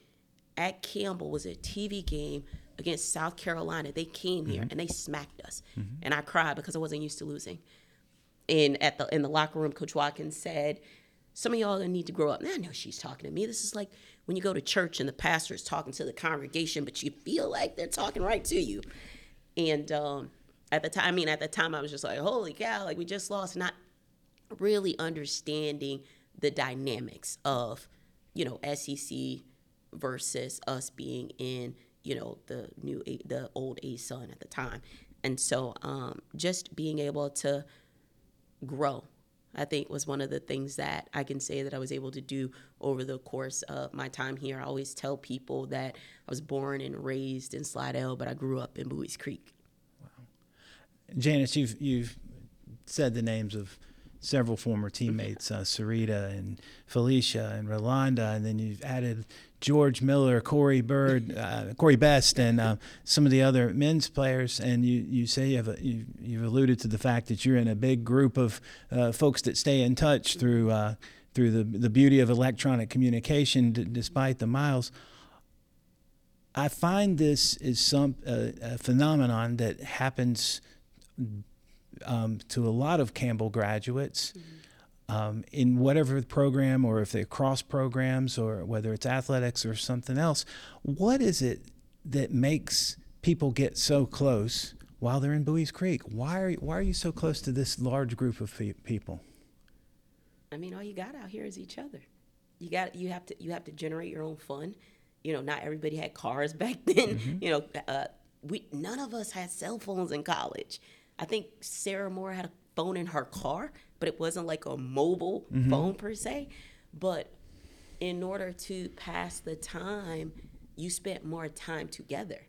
at Campbell was a TV game against South Carolina. They came here and they smacked us, and I cried because I wasn't used to losing. And at the in the locker room, Coach Watkins said, "Some of y'all need to grow up." Now I know she's talking to me. This is like when you go to church and the pastor is talking to the congregation, but you feel like they're talking right to you. And um, at the time, I mean, at the time, I was just like, "Holy cow!" Like we just lost, not really understanding the dynamics of, you know, SEC versus us being in, you know, the new the old ASUN at the time, and so um, just being able to grow. I think was one of the things that I can say that I was able to do over the course of my time here. I always tell people that I was born and raised in Slidell, but I grew up in Buies Creek. Wow. Janice, you've you've said the names of several former teammates, uh, Sarita and Felicia and Rolanda, and then you've added George Miller, Corey Bird, uh, Corey Best, and uh, some of the other men's players. And you, you say you have a, you, you've alluded to the fact that you're in a big group of uh, folks that stay in touch through uh, through the the beauty of electronic communication, d- despite the miles. I find this is some uh, a phenomenon that happens um, to a lot of Campbell graduates um, in whatever program or if they're cross programs or whether it's athletics or something else. What is it that makes people get so close while they're in Buies Creek? Why are, why are you so close to this large group of people? I mean, all you got out here is each other. You got you have to you have to generate your own fun. You know, not everybody had cars back then. You know, uh, we none of us had cell phones in college. I think Sarah Moore had a phone in her car, but it wasn't like a mobile mm-hmm. phone per se. But in order to pass the time, you spent more time together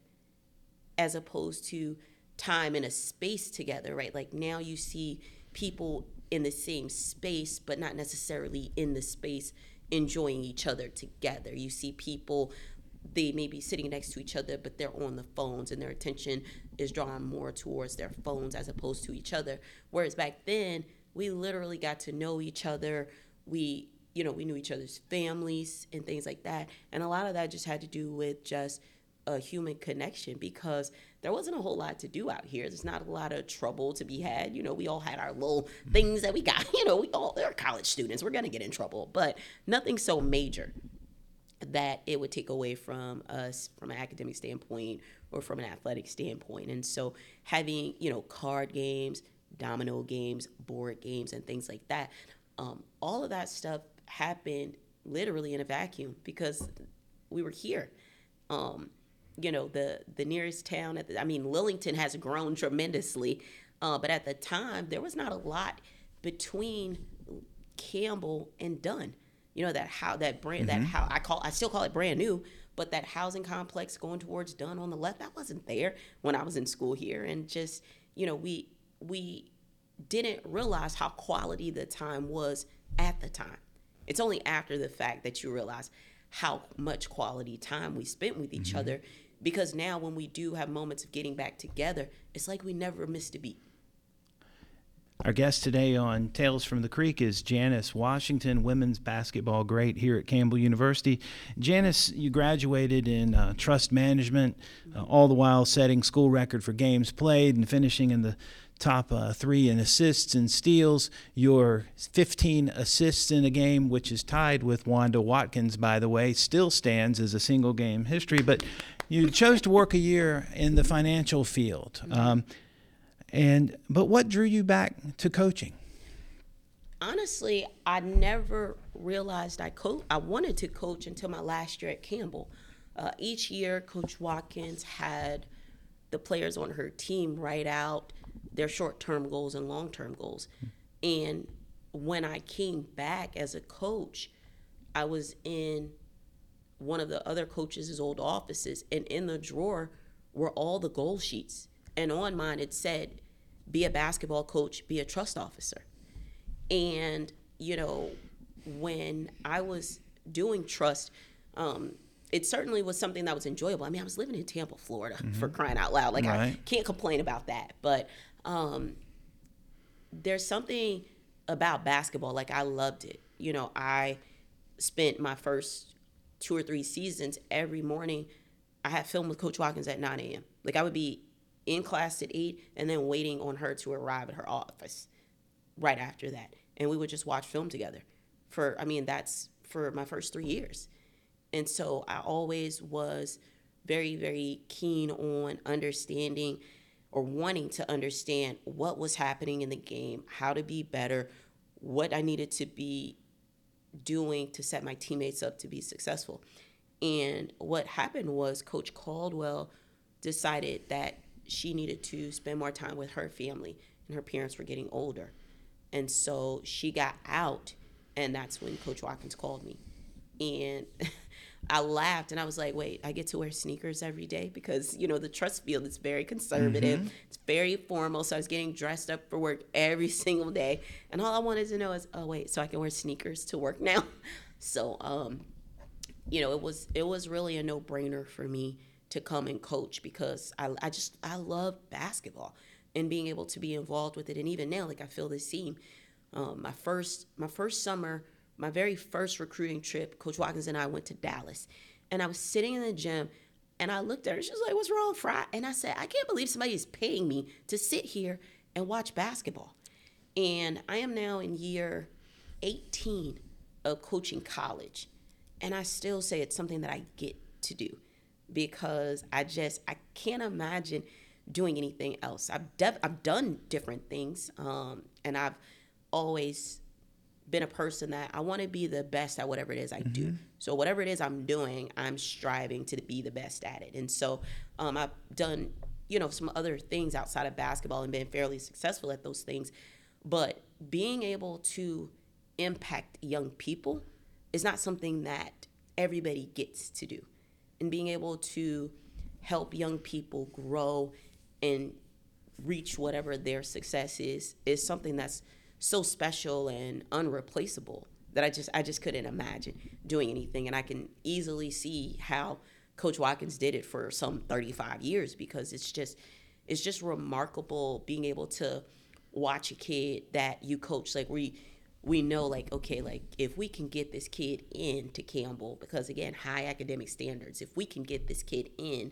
as opposed to time in a space together, right? Like now you see people in the same space, but not necessarily in the space enjoying each other together. You see people, they may be sitting next to each other, but they're on the phones and their attention is drawn more towards their phones as opposed to each other. Whereas back then, we literally got to know each other. We, you know, we knew each other's families and things like that. And a lot of that just had to do with just a human connection because there wasn't a whole lot to do out here. There's not a lot of trouble to be had. You know, we all had our little things that we got. You know, we all they're college students. We're gonna get in trouble, but nothing so major that it would take away from us from an academic standpoint or from an athletic standpoint. And so having, you know, card games, domino games, board games, and things like that, um, all of that stuff happened literally in a vacuum because we were here. Um, you know, the the nearest town the, I mean, Lillington has grown tremendously, uh, but at the time there was not a lot between Campbell and Dunn. You know that how that brand that mm-hmm. how I call I still call it brand new, but that housing complex going towards Dunn on the left that wasn't there when I was in school here, and just you know we we didn't realize how quality the time was at the time. It's only after the fact that you realize how much quality time we spent with each mm-hmm. other because now when we do have moments of getting back together, it's like we never missed a beat. Our guest today on Tales from the Creek is Janice Washington, women's basketball great here at Campbell University. Janice, you graduated in uh, trust management, uh, all the while setting school record for games played and finishing in the top uh, three in assists and steals. Your 15 assists in a game, which is tied with Wanda Watkins, by the way, still stands as a single game history. But you chose to work a year in the financial field. Um, and but what drew you back to coaching? honestly, I never realized I co- I wanted to coach until my last year at Campbell. Uh, each year, Coach Watkins had the players on her team write out their short-term goals and long-term goals. And when I came back as a coach, I was in one of the other coaches' old offices, and in the drawer were all the goal sheets. And on mine, it said, be a basketball coach, be a trust officer. And, you know, when I was doing trust, um, it certainly was something that was enjoyable. I mean, I was living in Tampa, Florida, for crying out loud. Like, I can't complain about that. But um, there's something about basketball. Like, I loved it. You know, I spent my first two or three seasons, every morning I had film with Coach Watkins at 9 a.m. Like I would be in class at 8 and then waiting on her to arrive at her office right after that. And we would just watch film together for, I mean, that's for my first three years. And so I always was very, very keen on understanding or wanting to understand what was happening in the game, how to be better, what I needed to be doing to set my teammates up to be successful. And what happened was Coach Caldwell decided that she needed to spend more time with her family, and her parents were getting older. And so she got out, and that's when Coach Watkins called me. And I laughed and I was like, wait, I get to wear sneakers every day because, you know, the trust field is very conservative. Mm-hmm. It's very formal. So I was getting dressed up for work every single day. And all I wanted to know is, oh, wait, so I can wear sneakers to work now? So, um, you know, it was it was really a no brainer for me to come and coach because I, I just I love basketball and being able to be involved with it. And even now, like I feel this team. Um, my first my first summer my very first recruiting trip, Coach Watkins and I went to Dallas. And I was sitting in the gym and I looked at her. She was like, What's wrong, Fry? And I said, I can't believe somebody is paying me to sit here and watch basketball. And I am now in year 18 of coaching college. And I still say it's something that I get to do because I just I can't imagine doing anything else. I've def- I've done different things, um, and I've always been a person that I want to be the best at whatever it is I mm-hmm. do. So whatever it is I'm doing, I'm striving to be the best at it. And so um, I've done, you know, some other things outside of basketball and been fairly successful at those things. But being able to impact young people is not something that everybody gets to do. And being able to help young people grow and reach whatever their success is is something that's so special and unreplaceable that I just I just couldn't imagine doing anything. And I can easily see how Coach Watkins did it for some 35 years because it's just it's just remarkable being able to watch a kid that you coach like we we know like okay like if we can get this kid in to Campbell because again high academic standards if we can get this kid in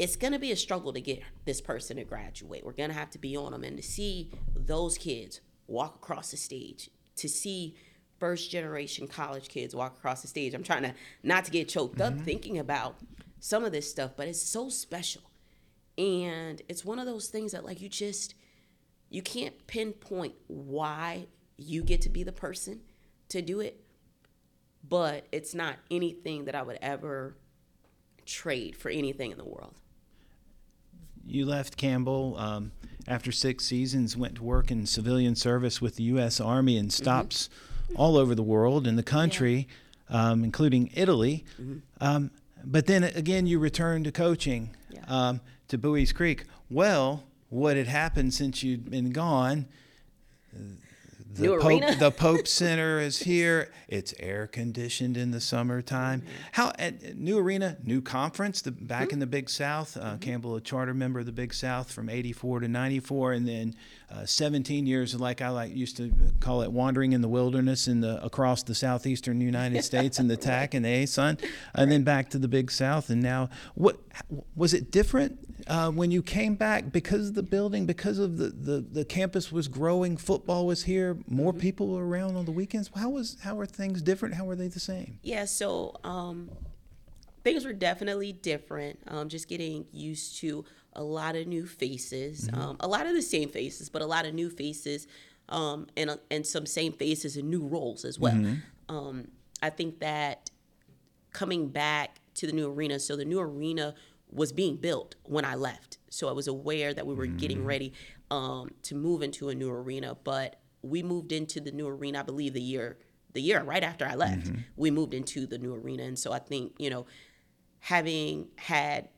it's going to be a struggle to get this person to graduate. We're going to have to be on them. And to see those kids walk across the stage, to see first generation college kids walk across the stage, I'm trying to not to get choked mm-hmm. up thinking about some of this stuff, but it's so special. And it's one of those things that, like, you just, you can't pinpoint why you get to be the person to do it, but it's not anything that I would ever trade for anything in the world you left Campbell um, after six seasons, went to work in civilian service with the U.S. Army and mm-hmm. stops mm-hmm. all over the world in the country, yeah. um, including Italy. Mm-hmm. Um, but then again, you returned to coaching yeah. Um, to Buies Creek. Well, what had happened since you'd been gone? the New Pope, arena. the Pope Center is here. It's air conditioned in the summertime. Mm-hmm. How at new arena, new conference, the back mm-hmm. in the Big South. Uh, mm-hmm. Campbell, a charter member of the Big South from '84 to '94, and then uh, 17 years, like I like used to call it, wandering in the wilderness in the across the southeastern United States in the TAC and the ASUN, and right. then back to the Big South. And now, what was it different uh, when you came back because of the building, because of the, the, the campus was growing, football was here, more mm-hmm. people were around on the weekends. How was how were things different? How were they the same? Yeah, so um, things were definitely different. Um, just getting used to a lot of new faces, mm-hmm. um, a lot of the same faces, but a lot of new faces, um, and and some same faces and new roles as well. Mm-hmm. Um, I think that coming back to the new arena, so the new arena was being built when I left, so I was aware that we were mm-hmm. getting ready um, to move into a new arena, but we moved into the new arena, I believe, the year the year right after I left. Mm-hmm. We moved into the new arena, and so I think you know having had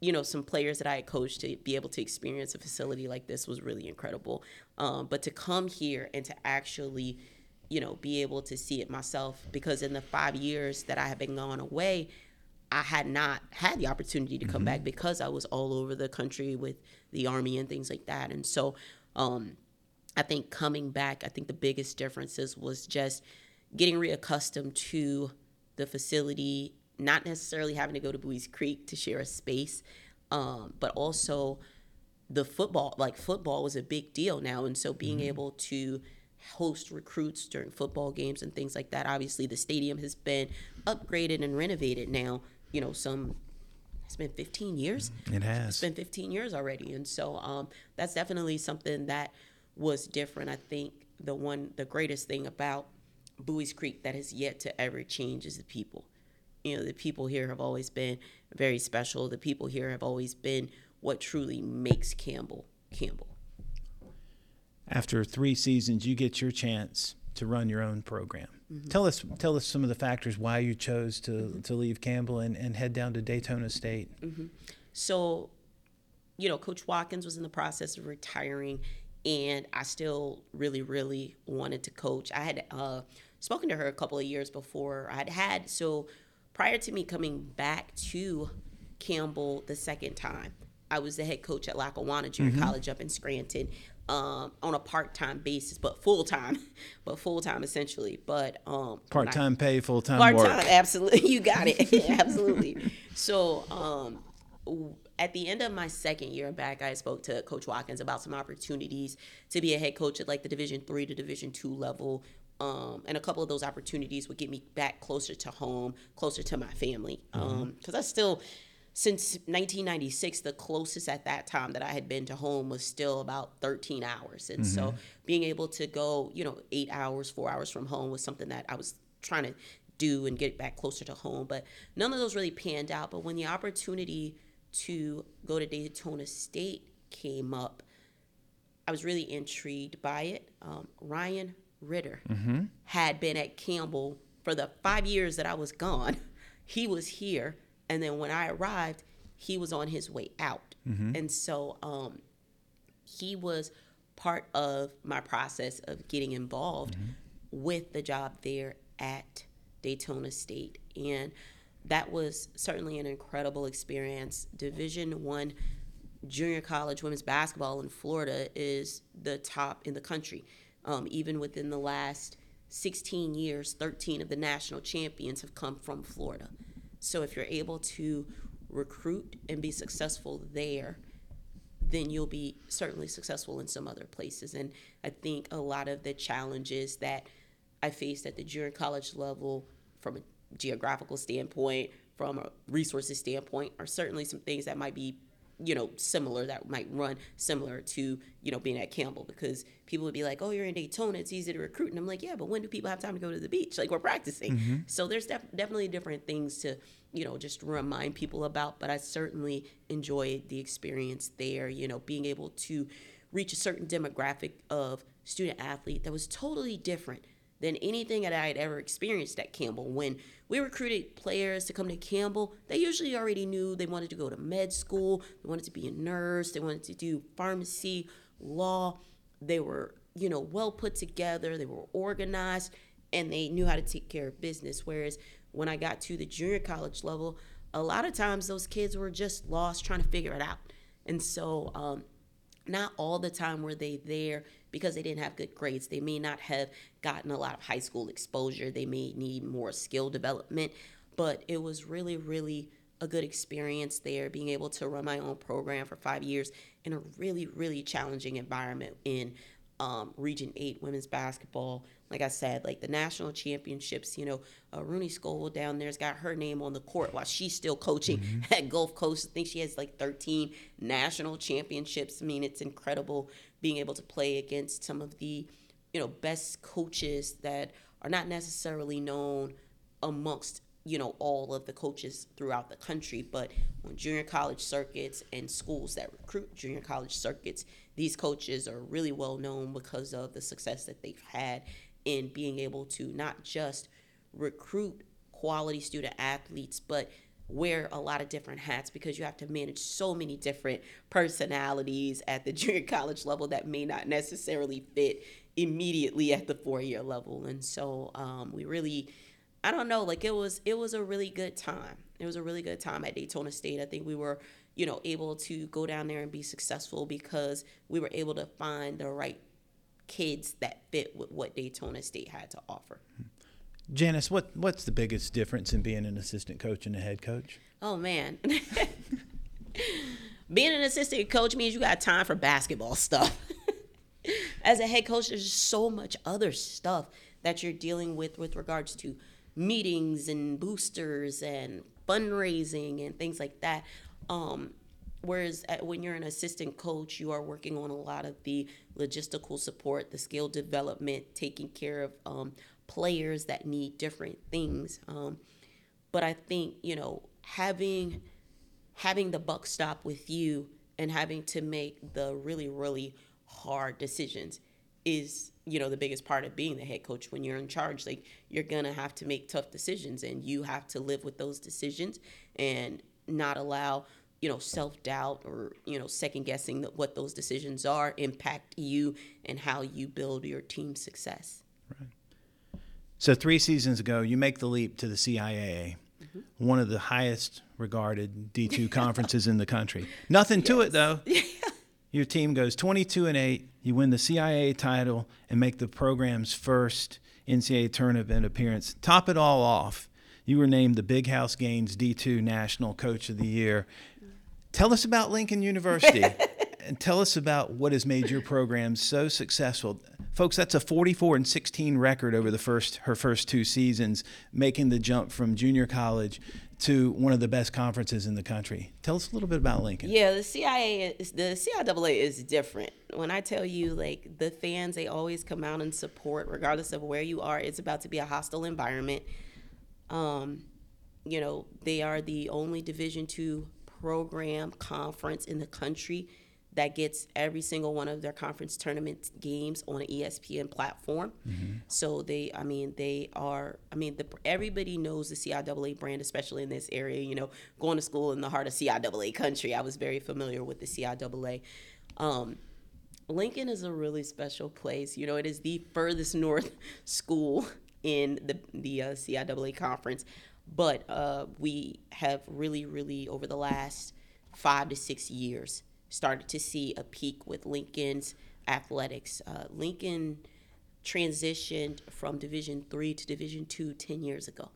you know some players that I had coached to be able to experience a facility like this was really incredible. Um, but to come here and to actually, you know, be able to see it myself because in the five years that I had been gone away, I had not had the opportunity to come mm-hmm. back because I was all over the country with the army and things like that. And so, um, I think coming back, I think the biggest differences was just getting reaccustomed to the facility, not necessarily having to go to Buies Creek to share a space, um, but also the football. Like football was a big deal now, and so being able to host recruits during football games and things like that. Obviously, the stadium has been upgraded and renovated now. You know, some it's been 15 years. It has. It's been 15 years already, and so um, that's definitely something that was different. I think the one, the greatest thing about Buies Creek that has yet to ever change is the people. You know, the people here have always been very special. The people here have always been what truly makes Campbell Campbell. After three seasons, you get your chance to run your own program. Mm-hmm. Tell us tell us some of the factors why you chose to, mm-hmm. to leave Campbell and, and head down to Daytona State. Mm-hmm. So, you know, Coach Watkins was in the process of retiring, and I still really, really wanted to coach. I had uh, spoken to her a couple of years before. I had had, so prior to me coming back to Campbell the second time, I was the head coach at Lackawanna Junior College up in Scranton um, on a part time basis, but full time, but full time essentially. But um, Part time pay, full time part work. time absolutely you got it absolutely so um at the end of my second year back i spoke to coach watkins about some opportunities to be a head coach at like the division three to division two level um, and a couple of those opportunities would get me back closer to home closer to my family because i still since 1996 the closest at that time that i had been to home was still about 13 hours. And so being able to go you know eight hours four hours from home was something that i was trying to do and get back closer to home. But none of those really panned out. But when the opportunity to go to daytona state came up i was really intrigued by it. Um, ryan ritter mm-hmm. had been at campbell for the five years that i was gone. He was here and then when i arrived he was on his way out. Mm-hmm. And so um, he was part of my process of getting involved mm-hmm. with the job there at Daytona State. And that was certainly an incredible experience. Division 1 junior college women's basketball in Florida is the top in the country um, even within the last 16 years 13 of the national champions have come from Florida so if you're able to recruit and be successful there then you'll be certainly successful in some other places. And I think a lot of the challenges that I faced at the junior college level from a geographical standpoint, from a resources standpoint, are certainly some things that might be, you know, similar that might run similar to, you know, being at Campbell because people would be like, oh, you're in Daytona, it's easy to recruit. And I'm like, yeah, but when do people have time to go to the beach? Like, we're practicing. Mm-hmm. So there's def- definitely different things to, you know, just remind people about. But I certainly enjoyed the experience there, you know, being able to reach a certain demographic of student athlete that was totally different than anything that I had ever experienced at Campbell. When we recruited players to come to Campbell, they usually already knew they wanted to go to med school, they wanted to be a nurse, they wanted to do pharmacy, law. They were, you know, well put together, they were organized, and they knew how to take care of business. Whereas when I got to the junior college level, a lot of times those kids were just lost trying to figure it out. And so, um, not all the time were they there because they didn't have good grades. They may not have gotten a lot of high school exposure. They may need more skill development, but it was really, really a good experience there, being able to run my own program for five years in a really, really challenging environment in um, Region 8 women's basketball. Like I said, like the national championships, you know, uh, Roonie Scovel down there's got her name on the court while she's still coaching at Gulf Coast. I think she has like 13 national championships. I mean, it's incredible being able to play against some of the, you know, best coaches that are not necessarily known amongst you know all of the coaches throughout the country. But on junior college circuits and schools that recruit junior college circuits these coaches are really well known because of the success that they've had in being able to not just recruit quality student athletes but wear a lot of different hats because you have to manage so many different personalities at the junior college level that may not necessarily fit immediately at the four year level and so um, we really I don't know, like it was it was a really good time. It was a really good time at Daytona State. I think we were, you know, able to go down there and be successful because we were able to find the right kids that fit with what Daytona State had to offer. Janice, what what's the biggest difference in being an assistant coach and a head coach? Oh man. Being an assistant coach means you got time for basketball stuff. As a head coach, there's so much other stuff that you're dealing with with regards to meetings and boosters and fundraising and things like that. Um, whereas at, when you're an assistant coach, you are working on a lot of the logistical support, the skill development, taking care of um, players that need different things. Um, but I think you know having having the buck stop with you and having to make the really really hard decisions is you know the biggest part of being the head coach when you're in charge like you're gonna have to make tough decisions and you have to live with those decisions and not allow you know self-doubt or you know second guessing what those decisions are impact you and how you build your team's success right so three seasons ago you make the leap to the ciaa mm-hmm. one of the highest regarded D2 conferences in the country. Nothing to it though. Your team goes 22 and 8, you win the CIAA title and make the program's first NCAA tournament appearance. Top it all off, you were named the Big House Gaines D2 National Coach of the Year. Tell us about Lincoln University and tell us about what has made your program so successful. Folks, that's a 44 and 16 record over the first her first two seasons, making the jump from junior college to one of the best conferences in the country. Tell us a little bit about Lincoln. Yeah, the CIA is the CIAA is different. When I tell you like the fans, they always come out and support regardless of where you are. It's about to be a hostile environment. Um, you know, they are the only Division two program conference in the country that gets every single one of their conference tournament games on an ESPN platform. Mm-hmm. So they, I mean, they are. I mean, the, everybody knows the CIAA brand, especially in this area. You know, going to school in the heart of CIAA country, I was very familiar with the CIAA. Um, Lincoln is a really special place. You know, it is the furthest north school in the the uh, CIAA conference, but uh, we have really, really over the last five to six years started to see a peak with Lincoln's athletics. Uh, Lincoln transitioned from Division three to Division two 10 years ago.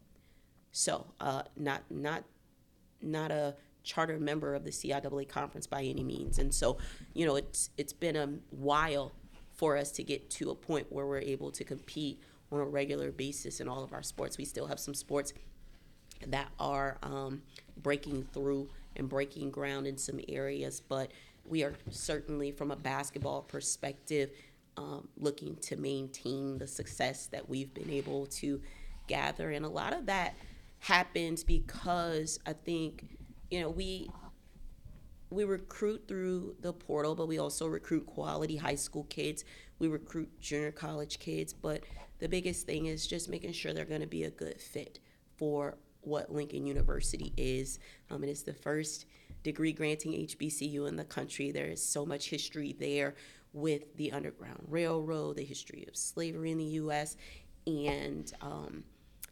So uh, not not not a charter member of the CIAA conference by any means. And so, you know, it's it's been a while for us to get to a point where we're able to compete on a regular basis in all of our sports. We still have some sports that are um, breaking through and breaking ground in some areas, but we are certainly, from a basketball perspective, um, looking to maintain the success that we've been able to gather. And a lot of that happens because I think, you know, we we recruit through the portal, but we also recruit quality high school kids. We recruit junior college kids, but the biggest thing is just making sure they're going to be a good fit for what Lincoln University is. Um, it is the first degree granting HBCU in the country. There is so much history there with the Underground Railroad, the history of slavery in the U.S., and um,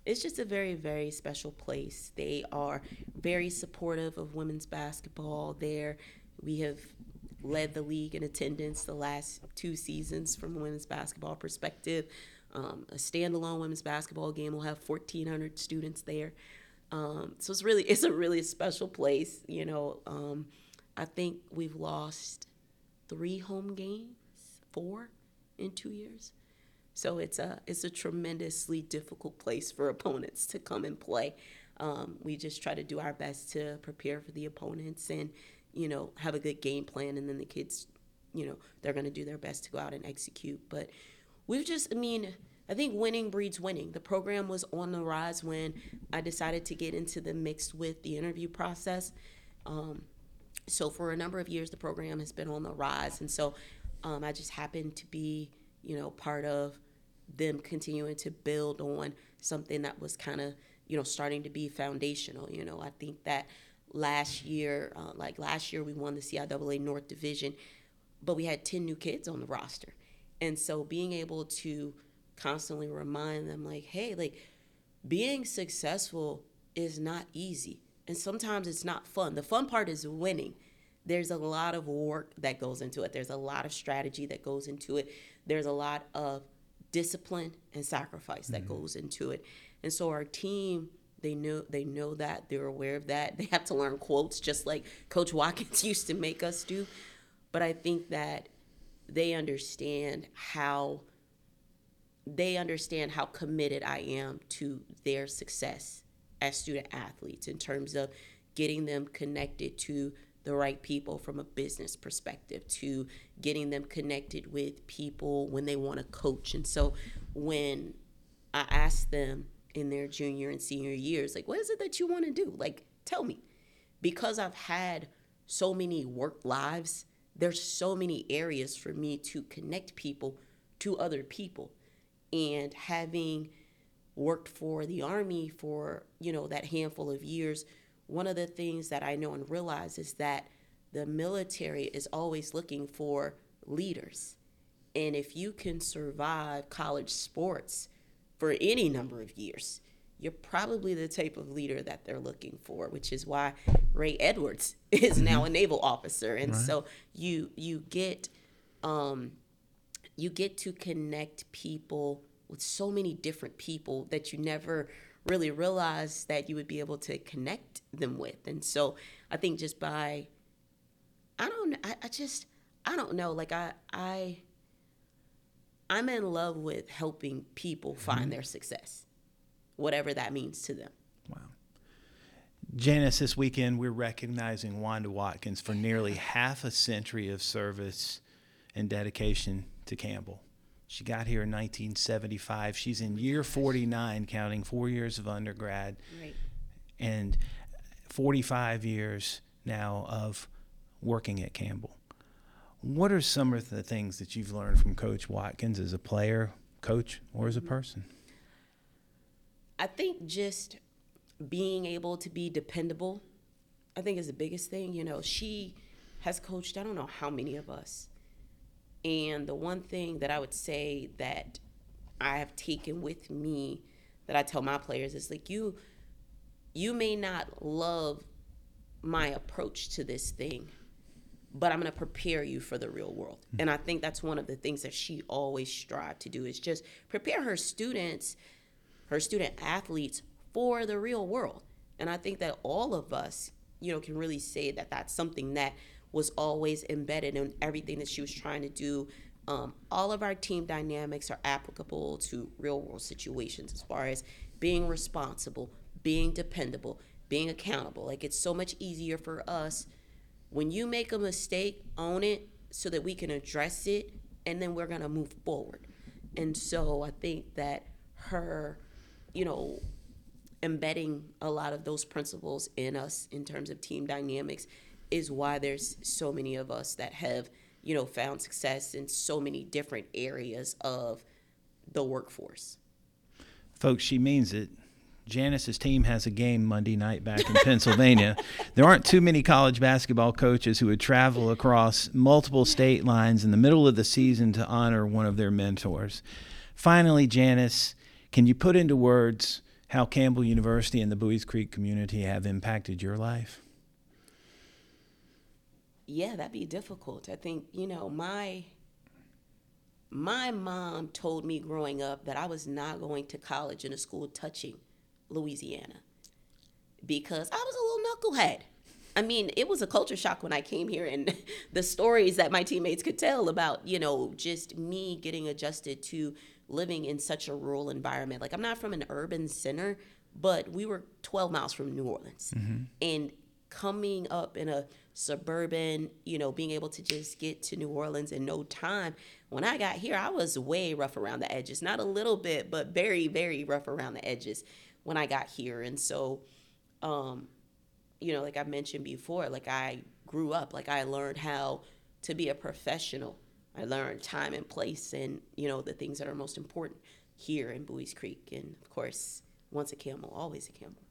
it's just a very, very special place. They are very supportive of women's basketball there. We have led the league in attendance the last two seasons from a women's basketball perspective. Um, a standalone women's basketball game will have 1,400 students there. Um, so it's really it's a really special place. You know, um, I think we've lost three home games, four in two years. So it's a it's a tremendously difficult place for opponents to come and play. Um, we just try to do our best to prepare for the opponents and you know have a good game plan, and then the kids, you know, they're going to do their best to go out and execute. But we've just, I mean I think winning breeds winning. The program was on the rise when I decided to get into the mix with the interview process. Um, so for a number of years, the program has been on the rise, and so um, I just happened to be, you know, part of them continuing to build on something that was kind of, you know, starting to be foundational. You know, I think that last year, uh, like last year, we won the CIAA North Division, but we had ten new kids on the roster, and so being able to constantly remind them like hey like being successful is not easy. And sometimes it's not fun. The fun part is winning. There's a lot of work that goes into it. There's a lot of strategy that goes into it. There's a lot of discipline and sacrifice that mm-hmm. goes into it. And so our team, they know they know that. They're aware of that. They have to learn quotes just like Coach Watkins used to make us do. But I think that they understand how they understand how committed I am to their success as student athletes in terms of getting them connected to the right people from a business perspective, to getting them connected with people when they want to coach. And so when I ask them in their junior and senior years, like, what is it that you want to do? Like, tell me. Because I've had so many work lives, there's so many areas for me to connect people to other people. And having worked for the Army for, you know, that handful of years, one of the things that I know and realize is that the military is always looking for leaders. And if you can survive college sports for any number of years, you're probably the type of leader that they're looking for, which is why Ray Edwards is now mm-hmm. a naval officer. And right. so you you get um, you get to connect people with so many different people that you never really realized that you would be able to connect them with. And so I think just by I don't I, I just I don't know, like I I I'm in love with helping people find mm-hmm. their success, whatever that means to them. Wow. Janice, this weekend we're recognizing Wanda Watkins for nearly half a century of service and dedication to Campbell. She got here in 1975. She's in year 49, counting four years of undergrad, right. and 45 years now of working at Campbell. What are some of the things that you've learned from Coach Watkins as a player, coach, or as a mm-hmm. person? I think just being able to be dependable, I think is the biggest thing. You know, she has coached, I don't know how many of us. And the one thing that I would say that I have taken with me that I tell my players is like you you may not love my approach to this thing, but I'm going to prepare you for the real world. Mm-hmm. And I think that's one of the things that she always strive to do is just prepare her students, her student athletes for the real world. And I think that all of us, you know, can really say that that's something that was always embedded in everything that she was trying to do. Um, all of our team dynamics are applicable to real world situations as far as being responsible, being dependable, being accountable. Like it's so much easier for us when you make a mistake, own it so that we can address it and then we're going to move forward. And so I think that her, you know, embedding a lot of those principles in us in terms of team dynamics is why there's so many of us that have, you know, found success in so many different areas of the workforce. Folks, she means it. Janice's team has a game Monday night back in Pennsylvania. There aren't too many college basketball coaches who would travel across multiple state lines in the middle of the season to honor one of their mentors. Finally, Janice, can you put into words how Campbell University and the Buies Creek community have impacted your life? Yeah, that'd be difficult. I think, you know, my my mom told me growing up that I was not going to college in a school touching Louisiana because I was a little knucklehead. I mean, it was a culture shock when I came here and the stories that my teammates could tell about, you know, just me getting adjusted to living in such a rural environment. Like I'm not from an urban center, but we were 12 miles from New Orleans. Mm-hmm. And coming up in a suburban, you know, being able to just get to New Orleans in no time. When I got here, I was way rough around the edges. Not a little bit, but very, very rough around the edges when I got here. And so, um, you know, like I mentioned before, like I grew up, like I learned how to be a professional. I learned time and place and, you know, the things that are most important here in Buies Creek. And of course, once a camel, always a Campbell.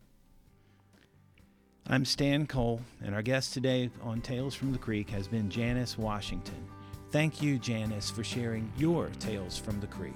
I'm Stan Cole, and our guest today on Tales from the Creek has been Janice Washington. Thank you, Janice, for sharing your Tales from the Creek.